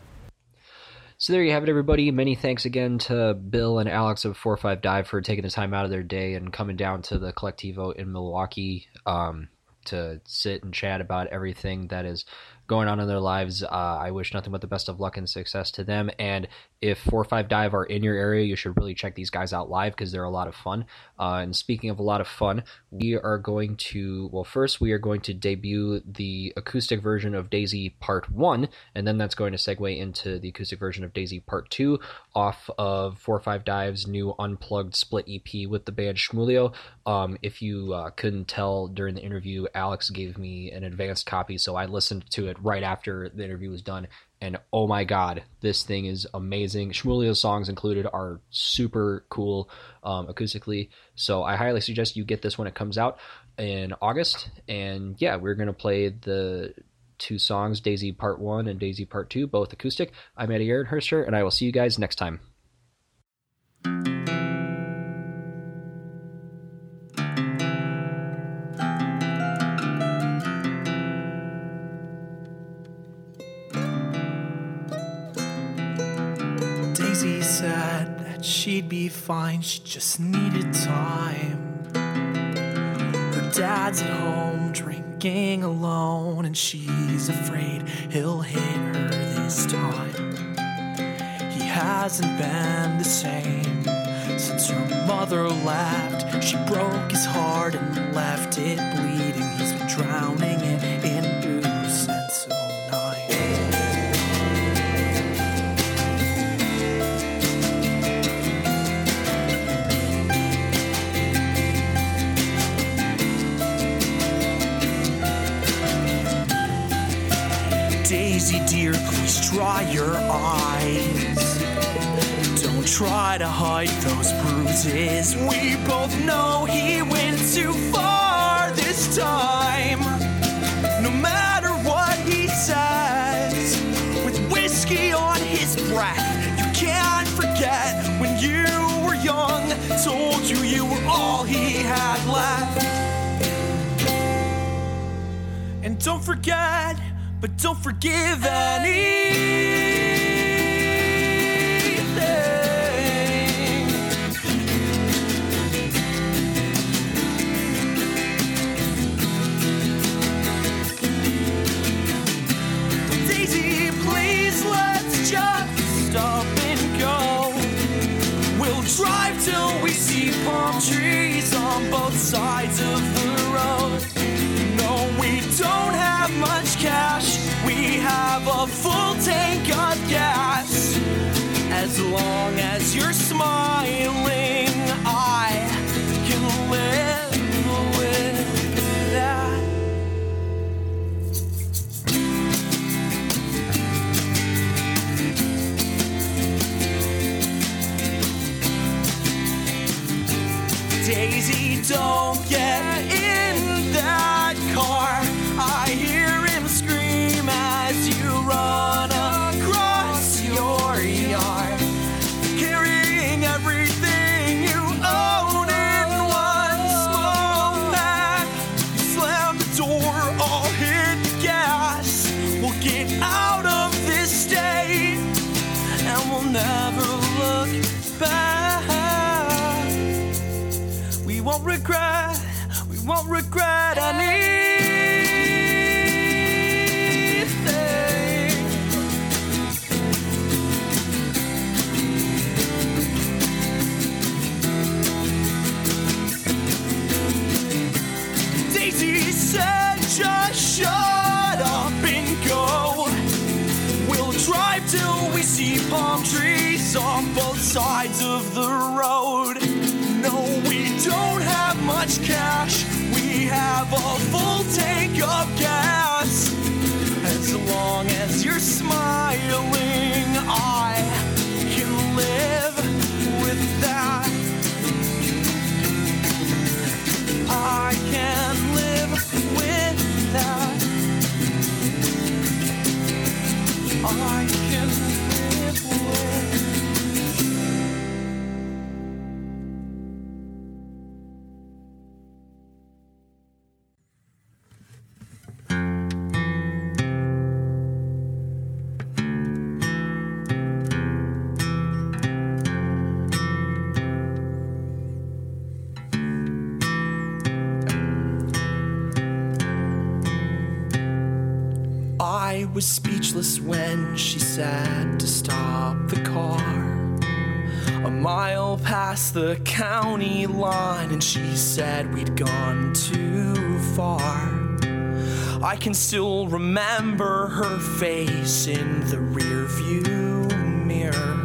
So there you have it, everybody. Many thanks again to Bill and Alex of Four Five Dive for taking the time out of their day and coming down to the Colectivo in Milwaukee um, to sit and chat about everything that is going on in their lives. Uh, I wish nothing but the best of luck and success to them. And if Four or Five Dive are in your area, you should really check these guys out live because they're a lot of fun. Uh, and speaking of a lot of fun, we are going to well, first we are going to debut the acoustic version of Daisy Part One, and then that's going to segue into the acoustic version of Daisy Part Two off of Four or Five Dive's new unplugged split EP with the band Shmulio. Um, if you uh, couldn't tell during the interview, Alex gave me an advanced copy, so I listened to it right after the interview was done and oh my god, this thing is amazing. Shmulio's songs included are super cool um, acoustically, so I highly suggest you get this when it comes out in August. And yeah, we're gonna play the two songs, Daisy Part One and Daisy Part Two, both acoustic. I'm Eddie Ehrenherster, and I will see you guys next time. She'd be fine, she just needed time. Her dad's at home drinking alone, and she's afraid he'll hit her this time. He hasn't been the same since her mother left. She broke his heart and left it bleeding. He's been drowning it Dear, please dry your eyes. Don't try to hide those bruises. We both know he went too far this time. But don't forgive anything. Daisy, please let's just stop and go. We'll drive till we see palm trees on both sides of won't regret, we won't regret anything. Daisy said, just shut up and go. We'll drive till we see palm trees on both sides full tank of gas. When she said to stop the car. A mile past the county line, and she said we'd gone too far. I can still remember her face in the rear view mirror.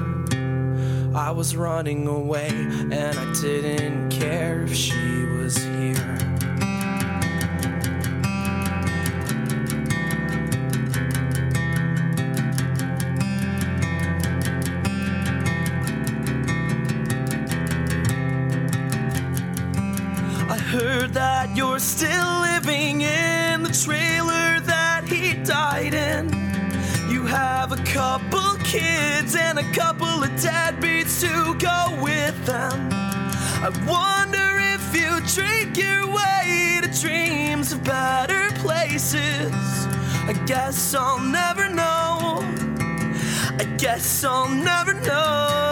I was running away, and I didn't care if she was here. You're still living in the trailer that he died in. You have a couple kids and a couple of deadbeats to go with them. I wonder if you drink your way to dreams of better places. I guess I'll never know. I guess I'll never know.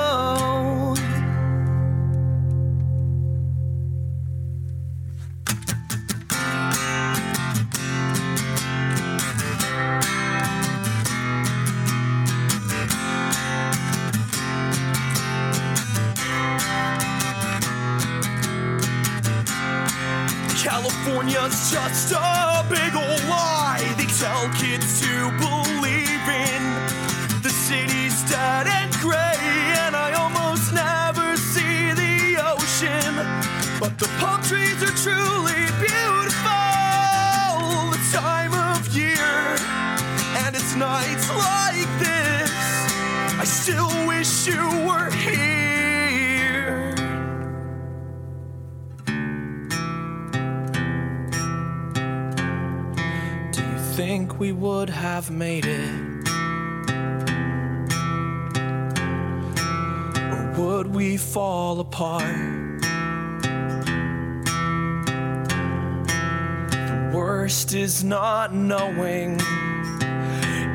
Have made it? Or would we fall apart? The worst is not knowing.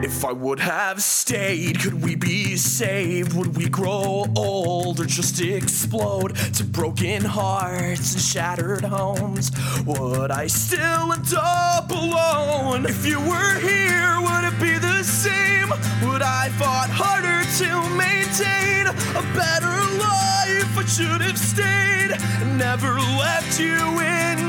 If I would have stayed, could we be saved? Would we grow old or just explode to broken hearts and shattered homes? Would I still end up alone? If you were here, would it be the same? Would I fought harder to maintain a better life? I should have stayed and never left you in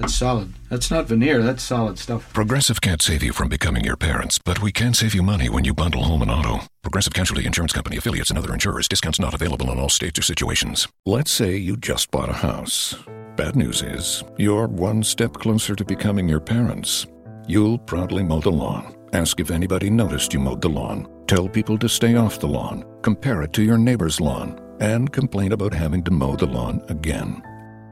That's solid. That's not veneer. That's solid stuff. Progressive can't save you from becoming your parents, but we can save you money when you bundle home and auto. Progressive Casualty Insurance Company affiliates and other insurers. Discounts not available in all states or situations. Let's say you just bought a house. Bad news is, you're one step closer to becoming your parents. You'll proudly mow the lawn. Ask if anybody noticed you mowed the lawn. Tell people to stay off the lawn. Compare it to your neighbor's lawn. And complain about having to mow the lawn again.